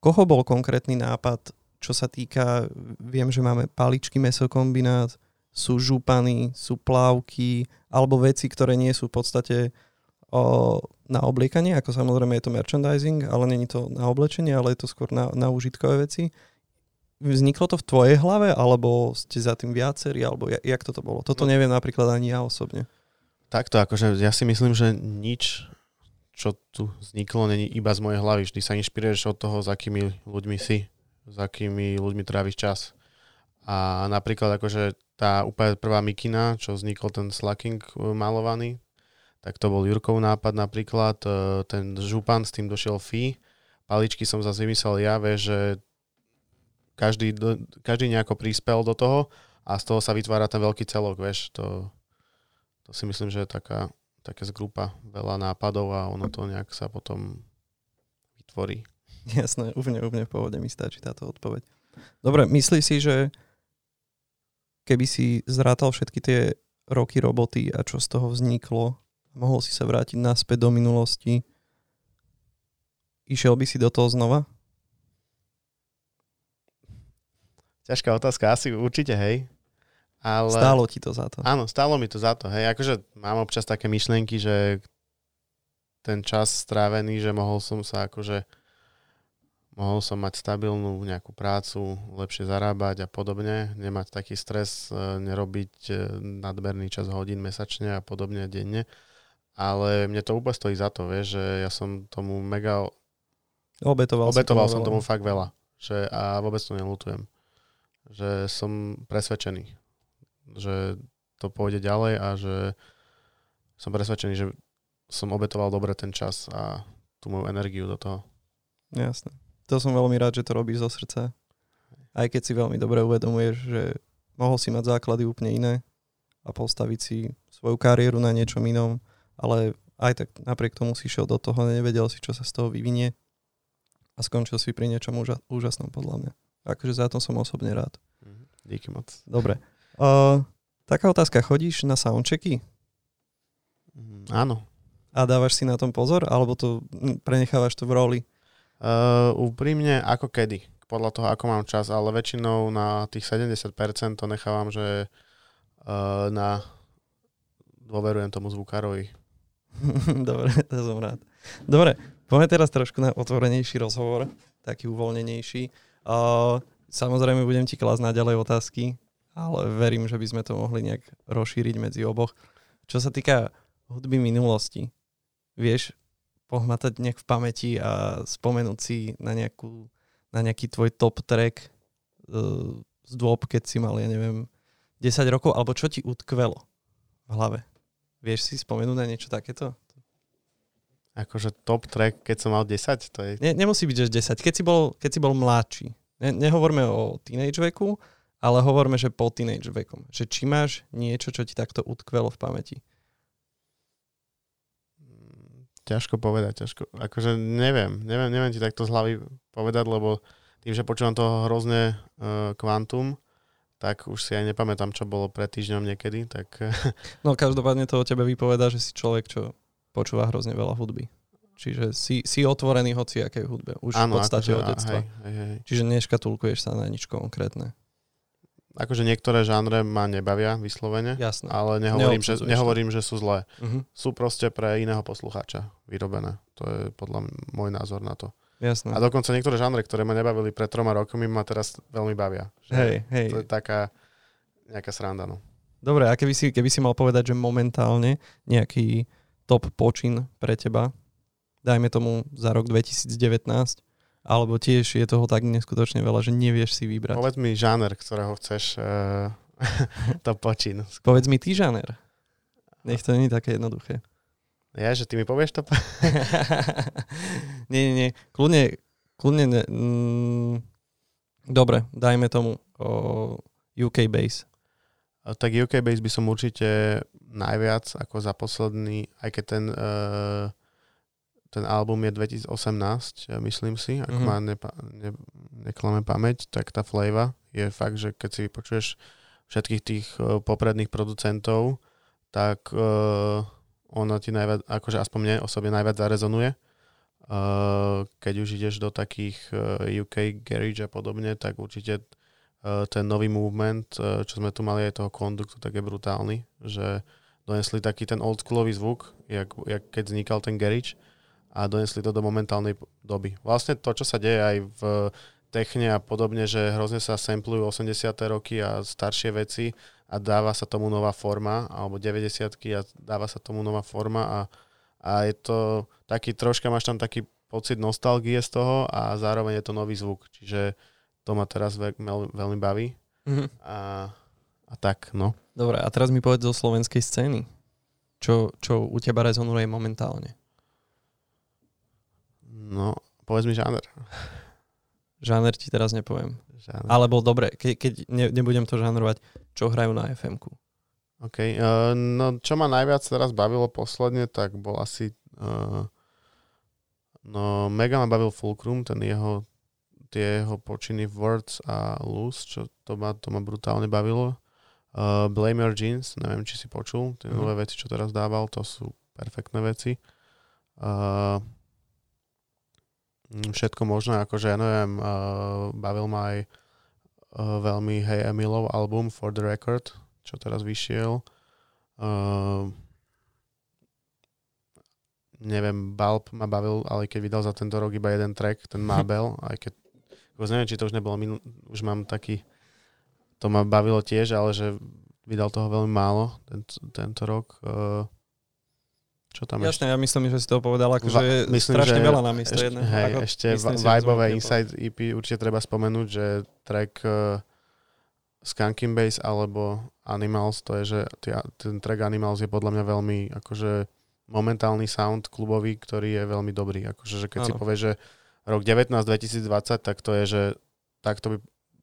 Koho bol konkrétny nápad, čo sa týka, viem, že máme paličky mesokombinát, sú župany, sú plávky, alebo veci, ktoré nie sú v podstate o, na obliekanie, ako samozrejme je to merchandising, ale není to na oblečenie, ale je to skôr na, na užitkové veci vzniklo to v tvojej hlave, alebo ste za tým viacerí, alebo jak, jak toto bolo? Toto no. neviem napríklad ani ja osobne. Takto, akože ja si myslím, že nič, čo tu vzniklo, není iba z mojej hlavy. Vždy sa inšpiruješ od toho, s akými ľuďmi si, s akými ľuďmi tráviš čas. A napríklad akože tá úplne prvá mikina, čo vznikol ten slacking e, malovaný, tak to bol Jurkov nápad napríklad, e, ten župan, s tým došiel Fí, paličky som zase vymyslel ja, vieš, že každý, každý nejako prispel do toho a z toho sa vytvára ten veľký celok, vieš, to, to si myslím, že je taká, také zgrupa veľa nápadov a ono to nejak sa potom vytvorí. Jasné, úplne, úplne v pohode mi stačí táto odpoveď. Dobre, myslíš si, že keby si zrátal všetky tie roky roboty a čo z toho vzniklo, mohol si sa vrátiť naspäť do minulosti, išiel by si do toho znova? Ťažká otázka, asi určite, hej. Ale... Stálo ti to za to. Áno, stálo mi to za to, hej. Akože mám občas také myšlienky, že ten čas strávený, že mohol som sa akože mohol som mať stabilnú nejakú prácu, lepšie zarábať a podobne, nemať taký stres, e, nerobiť e, nadmerný čas hodín mesačne a podobne denne. Ale mne to úplne stojí za to, vieš, že ja som tomu mega... Obetoval, obetoval som tomu fakt veľa. Že, a vôbec to nelutujem. Že som presvedčený, že to pôjde ďalej a že som presvedčený, že som obetoval dobre ten čas a tú moju energiu do toho. Jasné. To som veľmi rád, že to robíš zo srdca. Aj keď si veľmi dobre uvedomuješ, že mohol si mať základy úplne iné a postaviť si svoju kariéru na niečom inom, ale aj tak napriek tomu si šiel do toho, nevedel si, čo sa z toho vyvinie a skončil si pri niečom úža- úžasnom podľa mňa. Akože za to som osobne rád. Mhm. Díky moc. Dobre. Uh, taká otázka, chodíš na soundchecky? Mm, áno. A dávaš si na tom pozor, alebo to hm, prenechávaš to v roli? Uh, úprimne, ako kedy. Podľa toho, ako mám čas, ale väčšinou na tých 70% to nechávam, že uh, na dôverujem tomu zvukárovi. Dobre, to som rád. Dobre, poďme teraz trošku na otvorenejší rozhovor, taký uvoľnenejší. Uh, samozrejme budem ti klásť naďalej otázky, ale verím, že by sme to mohli nejak rozšíriť medzi oboch. Čo sa týka hudby minulosti, vieš pohmatať nejak v pamäti a spomenúť si na, nejakú, na nejaký tvoj top track uh, z dôb, keď si mal, ja neviem, 10 rokov, alebo čo ti utkvelo v hlave? Vieš si spomenúť na niečo takéto? Akože top track, keď som mal 10, to je... Ne, nemusí byť, že 10. Keď si bol, keď si bol mladší. Ne, nehovorme o teenage veku, ale hovorme, že po teenage vekom. Že či máš niečo, čo ti takto utkvelo v pamäti. Ťažko povedať, ťažko. Akože neviem, neviem, neviem ti takto z hlavy povedať, lebo tým, že počúvam toho hrozne uh, kvantum, tak už si aj nepamätám, čo bolo pred týždňom niekedy. Tak... no každopádne to o tebe vypoveda, že si človek, čo počúva hrozne veľa hudby. Čiže si, si otvorený hoci akej hudbe. Už ano, v podstate akože, od detstva. Hej, hej, hej. Čiže neškatulkuješ sa na nič konkrétne akože niektoré žánre ma nebavia vyslovene, Jasné. ale nehovorím, že, nehovorím že sú zlé. Uh-huh. Sú proste pre iného poslucháča vyrobené. To je podľa môj názor na to. Jasné. A dokonca niektoré žánre, ktoré ma nebavili pred troma rokmi, ma teraz veľmi bavia. Že hej, hej. To je taká nejaká sranda. No. Dobre, a keby si, keby si mal povedať, že momentálne nejaký top počin pre teba, dajme tomu za rok 2019, alebo tiež je toho tak neskutočne veľa, že nevieš si vybrať. Povedz mi žáner, ktorého chceš uh, to počín. Povedz mi ty žáner. Nech to nie je také jednoduché. Ja, že ty mi povieš to? nie, nie, nie. Kľudne, kľudne ne, mm, dobre, dajme tomu o UK Base. Tak UK Base by som určite najviac ako za posledný, aj keď ten uh, ten album je 2018, myslím si, ak mm-hmm. ma nepa- ne, neklame pamäť, tak tá flava je fakt, že keď si vypočuješ všetkých tých uh, popredných producentov, tak uh, ona ti najviac, akože aspoň mne osobne najviac zarezonuje. Uh, keď už ideš do takých uh, UK garage a podobne, tak určite ten nový movement, uh, čo sme tu mali aj toho konduktu, tak je brutálny, že donesli taký ten oldschoolový zvuk, jak, jak keď vznikal ten garage a donesli to do momentálnej doby. Vlastne to, čo sa deje aj v techne a podobne, že hrozne sa samplujú 80. roky a staršie veci a dáva sa tomu nová forma, alebo 90 a dáva sa tomu nová forma a, a je to taký, troška máš tam taký pocit nostalgie z toho a zároveň je to nový zvuk, čiže to ma teraz veľ, veľmi baví. Mm-hmm. A, a tak, no. Dobre, a teraz mi povedz zo slovenskej scény. Čo, čo u teba rezonuje momentálne? No, povedz mi žáner. Žáner ti teraz nepoviem. Žáner. Alebo dobre, ke, keď ne, nebudem to žánrovať, čo hrajú na fm OK. Uh, no, čo ma najviac teraz bavilo posledne, tak bol asi... Uh, no, mega ma bavil Fulcrum, ten jeho tie jeho počiny Words a Loose, čo to ma, to ma brutálne bavilo. Uh, Blame Your Jeans, neviem, či si počul, tie mm. nové veci, čo teraz dával, to sú perfektné veci. Uh, všetko možné, akože ja neviem, uh, bavil ma aj uh, veľmi Hey Emilov album For the Record, čo teraz vyšiel. Uh, neviem, Balp ma bavil, ale keď vydal za tento rok iba jeden track, ten Mabel, aj keď už neviem, či to už nebolo minul, už mám taký, to ma bavilo tiež, ale že vydal toho veľmi málo tento, tento rok. Uh, čo tam Jasne, ešte? ja myslím, že si to povedal, akože Va, myslím, strašne že veľa na miesto ešte, jedného. Hej, ako, ešte Vibeové Inside EP určite treba spomenúť, že track uh, Skanking Base alebo Animals, to je, že ten track Animals je podľa mňa veľmi akože momentálny sound klubový, ktorý je veľmi dobrý. Akože, že keď ano. si povieš, že rok 19 2020, tak to je, že takto, by,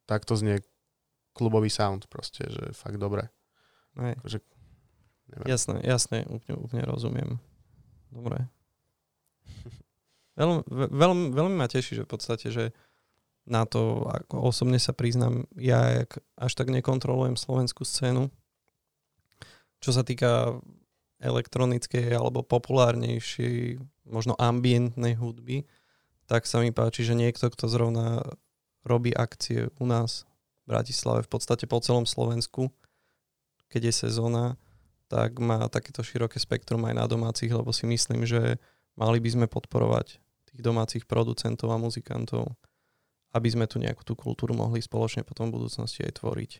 takto znie klubový sound proste, že fakt dobre. Akože, jasné, jasné, úplne, úplne rozumiem. Dobre. veľmi, veľmi, veľmi ma teší, že v podstate, že na to, ako osobne sa priznám, ja až tak nekontrolujem slovenskú scénu. Čo sa týka elektronickej alebo populárnejšej, možno ambientnej hudby, tak sa mi páči, že niekto, kto zrovna robí akcie u nás v Bratislave, v podstate po celom Slovensku, keď je sezóna, tak má takéto široké spektrum aj na domácich, lebo si myslím, že mali by sme podporovať tých domácich producentov a muzikantov, aby sme tu nejakú tú kultúru mohli spoločne potom v budúcnosti aj tvoriť.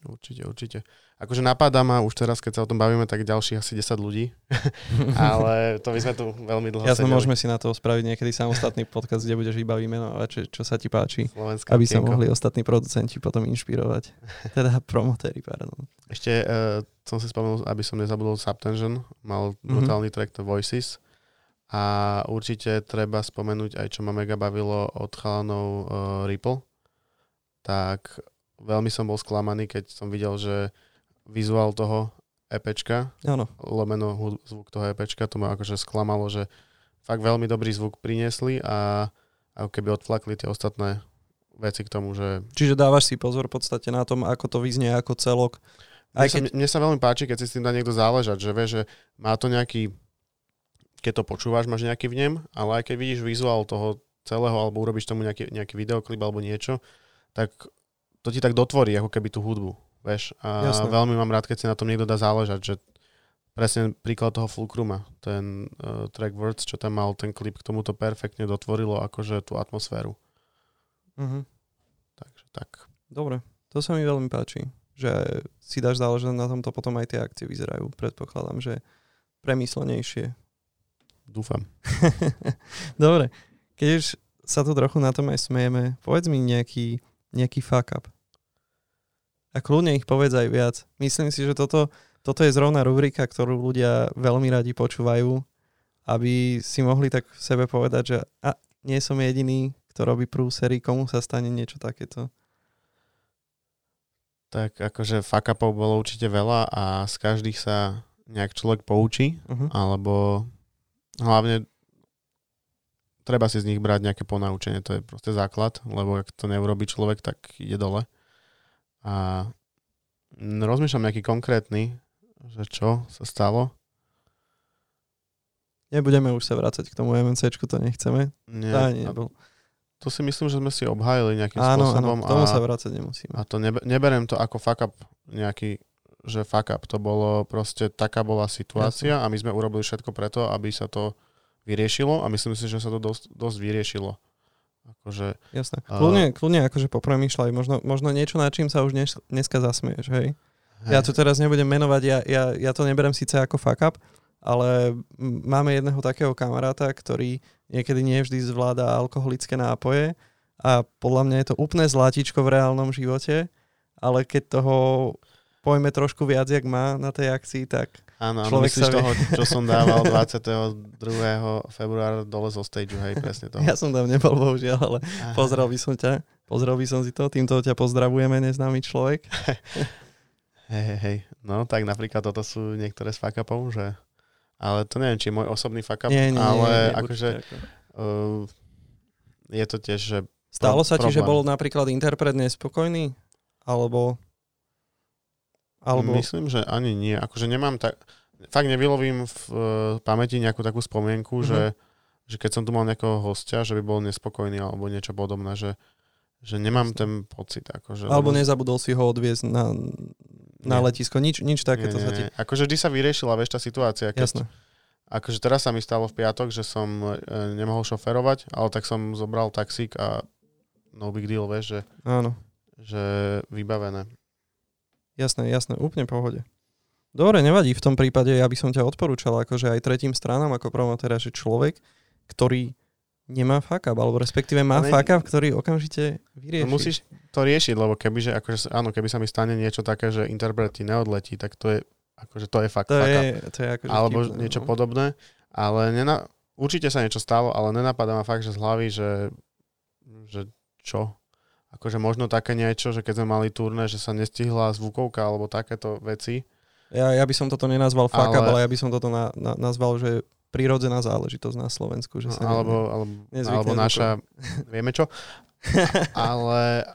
Určite, určite. Akože napadá ma už teraz, keď sa o tom bavíme, tak ďalších asi 10 ľudí. Ale to by sme tu veľmi dlho Jasne, môžeme si na to spraviť niekedy samostatný podcast, kde budeš iba vymenovať, čo, čo sa ti páči. Slovenská aby kienko. sa mohli ostatní producenti potom inšpirovať. Teda promotéri, pardon. Ešte uh, som si spomenul, aby som nezabudol Subtension, mal mhm. brutálny mm-hmm. track The Voices. A určite treba spomenúť aj, čo ma mega bavilo od chalanov uh, Ripple. Tak veľmi som bol sklamaný, keď som videl, že vizuál toho EPčka, ano. lomeno zvuk toho EPčka, to ma akože sklamalo, že fakt veľmi dobrý zvuk priniesli a ako keby odflakli tie ostatné veci k tomu, že... Čiže dávaš si pozor v podstate na tom, ako to vyznie ako celok. Aj mne, keď... sa, mne sa veľmi páči, keď si s tým dá niekto záležať, že vie, že má to nejaký, keď to počúvaš, máš nejaký vnem, ale aj keď vidíš vizuál toho celého, alebo urobíš tomu nejaký, nejaký videoklip alebo niečo, tak to ti tak dotvorí ako keby tú hudbu. Vieš? A Jasne. veľmi mám rád, keď si na tom niekto dá záležať, že presne príklad toho Fulcruma, ten uh, track Words, čo tam mal, ten klip k tomuto perfektne dotvorilo akože tú atmosféru. Uh-huh. Takže tak. Dobre, to sa mi veľmi páči, že si dáš záležať na tomto, potom aj tie akcie vyzerajú. Predpokladám, že premyslenejšie. Dúfam. Dobre, keď už sa tu trochu na tom aj smejeme, povedz mi nejaký nejaký fuck up. A kľudne ich povedz aj viac. Myslím si, že toto, toto je zrovna rubrika, ktorú ľudia veľmi radi počúvajú, aby si mohli tak v sebe povedať, že a, nie som jediný, kto robí prúsery, komu sa stane niečo takéto. Tak akože fuck upov bolo určite veľa a z každých sa nejak človek poučí, uh-huh. alebo hlavne treba si z nich brať nejaké ponaučenie, to je proste základ, lebo ak to neurobi človek, tak ide dole. A rozmýšľam nejaký konkrétny, že čo sa stalo. Nebudeme už sa vrácať k tomu MNCčku, to nechceme. Nie, ani nebol. To si myslím, že sme si obhájili nejakým áno, spôsobom. Áno, k tomu a, sa vrácať nemusíme. A to nebe, neberiem to ako fuck up nejaký, že fuck up. To bolo proste, taká bola situácia Jasne. a my sme urobili všetko preto, aby sa to vyriešilo a myslím si, že sa to dosť, dosť vyriešilo. Akože, Jasné. Kľudne, uh, kľudne akože popremýšľaj, možno, možno niečo, na čím sa už dnes, dneska zasmieš, hej? hej. Ja tu teraz nebudem menovať, ja, ja, ja to neberem síce ako fuck up, ale máme jedného takého kamaráta, ktorý niekedy nie vždy zvláda alkoholické nápoje a podľa mňa je to úplne zlatičko v reálnom živote, ale keď toho pojme trošku viac, jak má na tej akcii, tak Áno, áno myslíš toho, čo som dával 22. februára dole zo stage, hej, presne to. Ja som tam nebol, bohužiaľ, ale Aha. pozrel by som ťa. Pozrel by som si to, týmto ťa pozdravujeme, neznámy človek. hej, hej, hej. No, tak napríklad toto sú niektoré z fuck upov, že... Ale to neviem, či je môj osobný nie, ale nie, nie, akože... Ako. Uh, je to tiež, že... Stalo sa ti, že bol napríklad interpret nespokojný? Alebo alebo... Myslím, že ani nie. Akože nemám tak... Fakt nevylovím v uh, pamäti nejakú takú spomienku, mm-hmm. že, že keď som tu mal nejakého hostia, že by bol nespokojný alebo niečo podobné, že, že nemám ten pocit. Akože, alebo lebo... nezabudol si ho odviezť na, na letisko. Nič, nič takéto sa ti... Akože vždy sa vyriešila, vieš, tá situácia. Keď, Jasné. Akože teraz sa mi stalo v piatok, že som e, nemohol šoferovať, ale tak som zobral taxík a no big deal, vieš, že, Áno. že vybavené. Jasné, jasné, úplne pohode. Dobre, nevadí, v tom prípade ja by som ťa odporúčal akože aj tretím stranám ako promotéra, že človek, ktorý nemá fuck up, alebo respektíve má Ale- fuck up, ktorý okamžite vyrieši. No musíš to riešiť, lebo kebyže, akože, áno, keby sa mi stane niečo také, že interpret ti neodletí, tak to je, akože to je fakt to fuck up. je, to je akože Alebo vtipné, niečo no. podobné, ale nena, určite sa niečo stalo, ale nenapadá ma fakt, že z hlavy, že, že čo? Akože možno také niečo, že keď sme mali turné, že sa nestihla zvukovka alebo takéto veci. Ja, ja by som toto nenazval fuck Ale- ale ja by som toto na, na, nazval, že prírodzená záležitosť na Slovensku. Že sa No, alebo, alebo, nezvykne alebo naša, vieme čo. ale,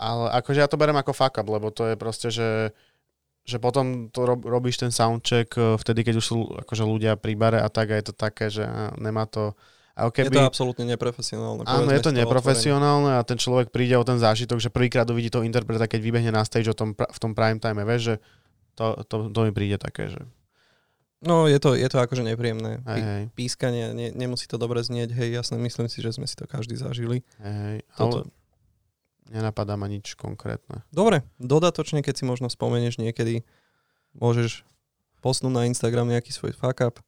ale akože ja to berem ako fuck up, lebo to je proste, že že potom to rob, robíš ten soundcheck eh, vtedy, keď už sú akože ľudia pri bare a tak a je to také, že á, nemá to... A je keby, to absolútne neprofesionálne. áno, je to neprofesionálne a ten človek príde o ten zážitok, že prvýkrát uvidí toho interpreta, keď vybehne na stage o tom, v tom prime time, vieš, že to, to, to mi príde také, že No, je to, je to akože nepríjemné. hej, hej, Pískanie, ne, nemusí to dobre znieť, hej, jasné, myslím si, že sme si to každý zažili. hej, hej, Toto. ale nenapadá ma nič konkrétne. Dobre, dodatočne, keď si možno spomenieš niekedy, môžeš posnúť na Instagram nejaký svoj fuck up.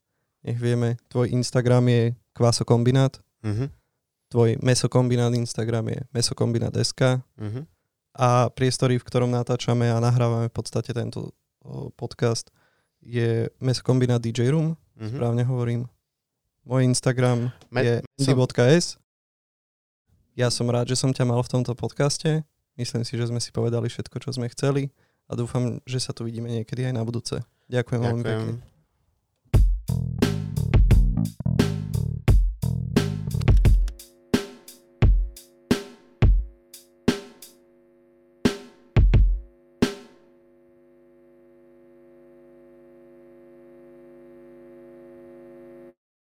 Nech vieme, tvoj Instagram je kvasokombinát, Mhm, tvoj mesokombinát Instagram je mesokombinát.sk mhm. a priestory, v ktorom natáčame a nahrávame v podstate tento podcast je mesokombinát DJ Room, Mhm. správne hovorím. Môj Instagram Me- je andy.s. Ja som rád, že som ťa mal v tomto podcaste. Myslím si, že sme si povedali všetko, čo sme chceli a dúfam, že sa tu vidíme niekedy aj na budúce. Ďakujem veľmi pekne. Ďakujem.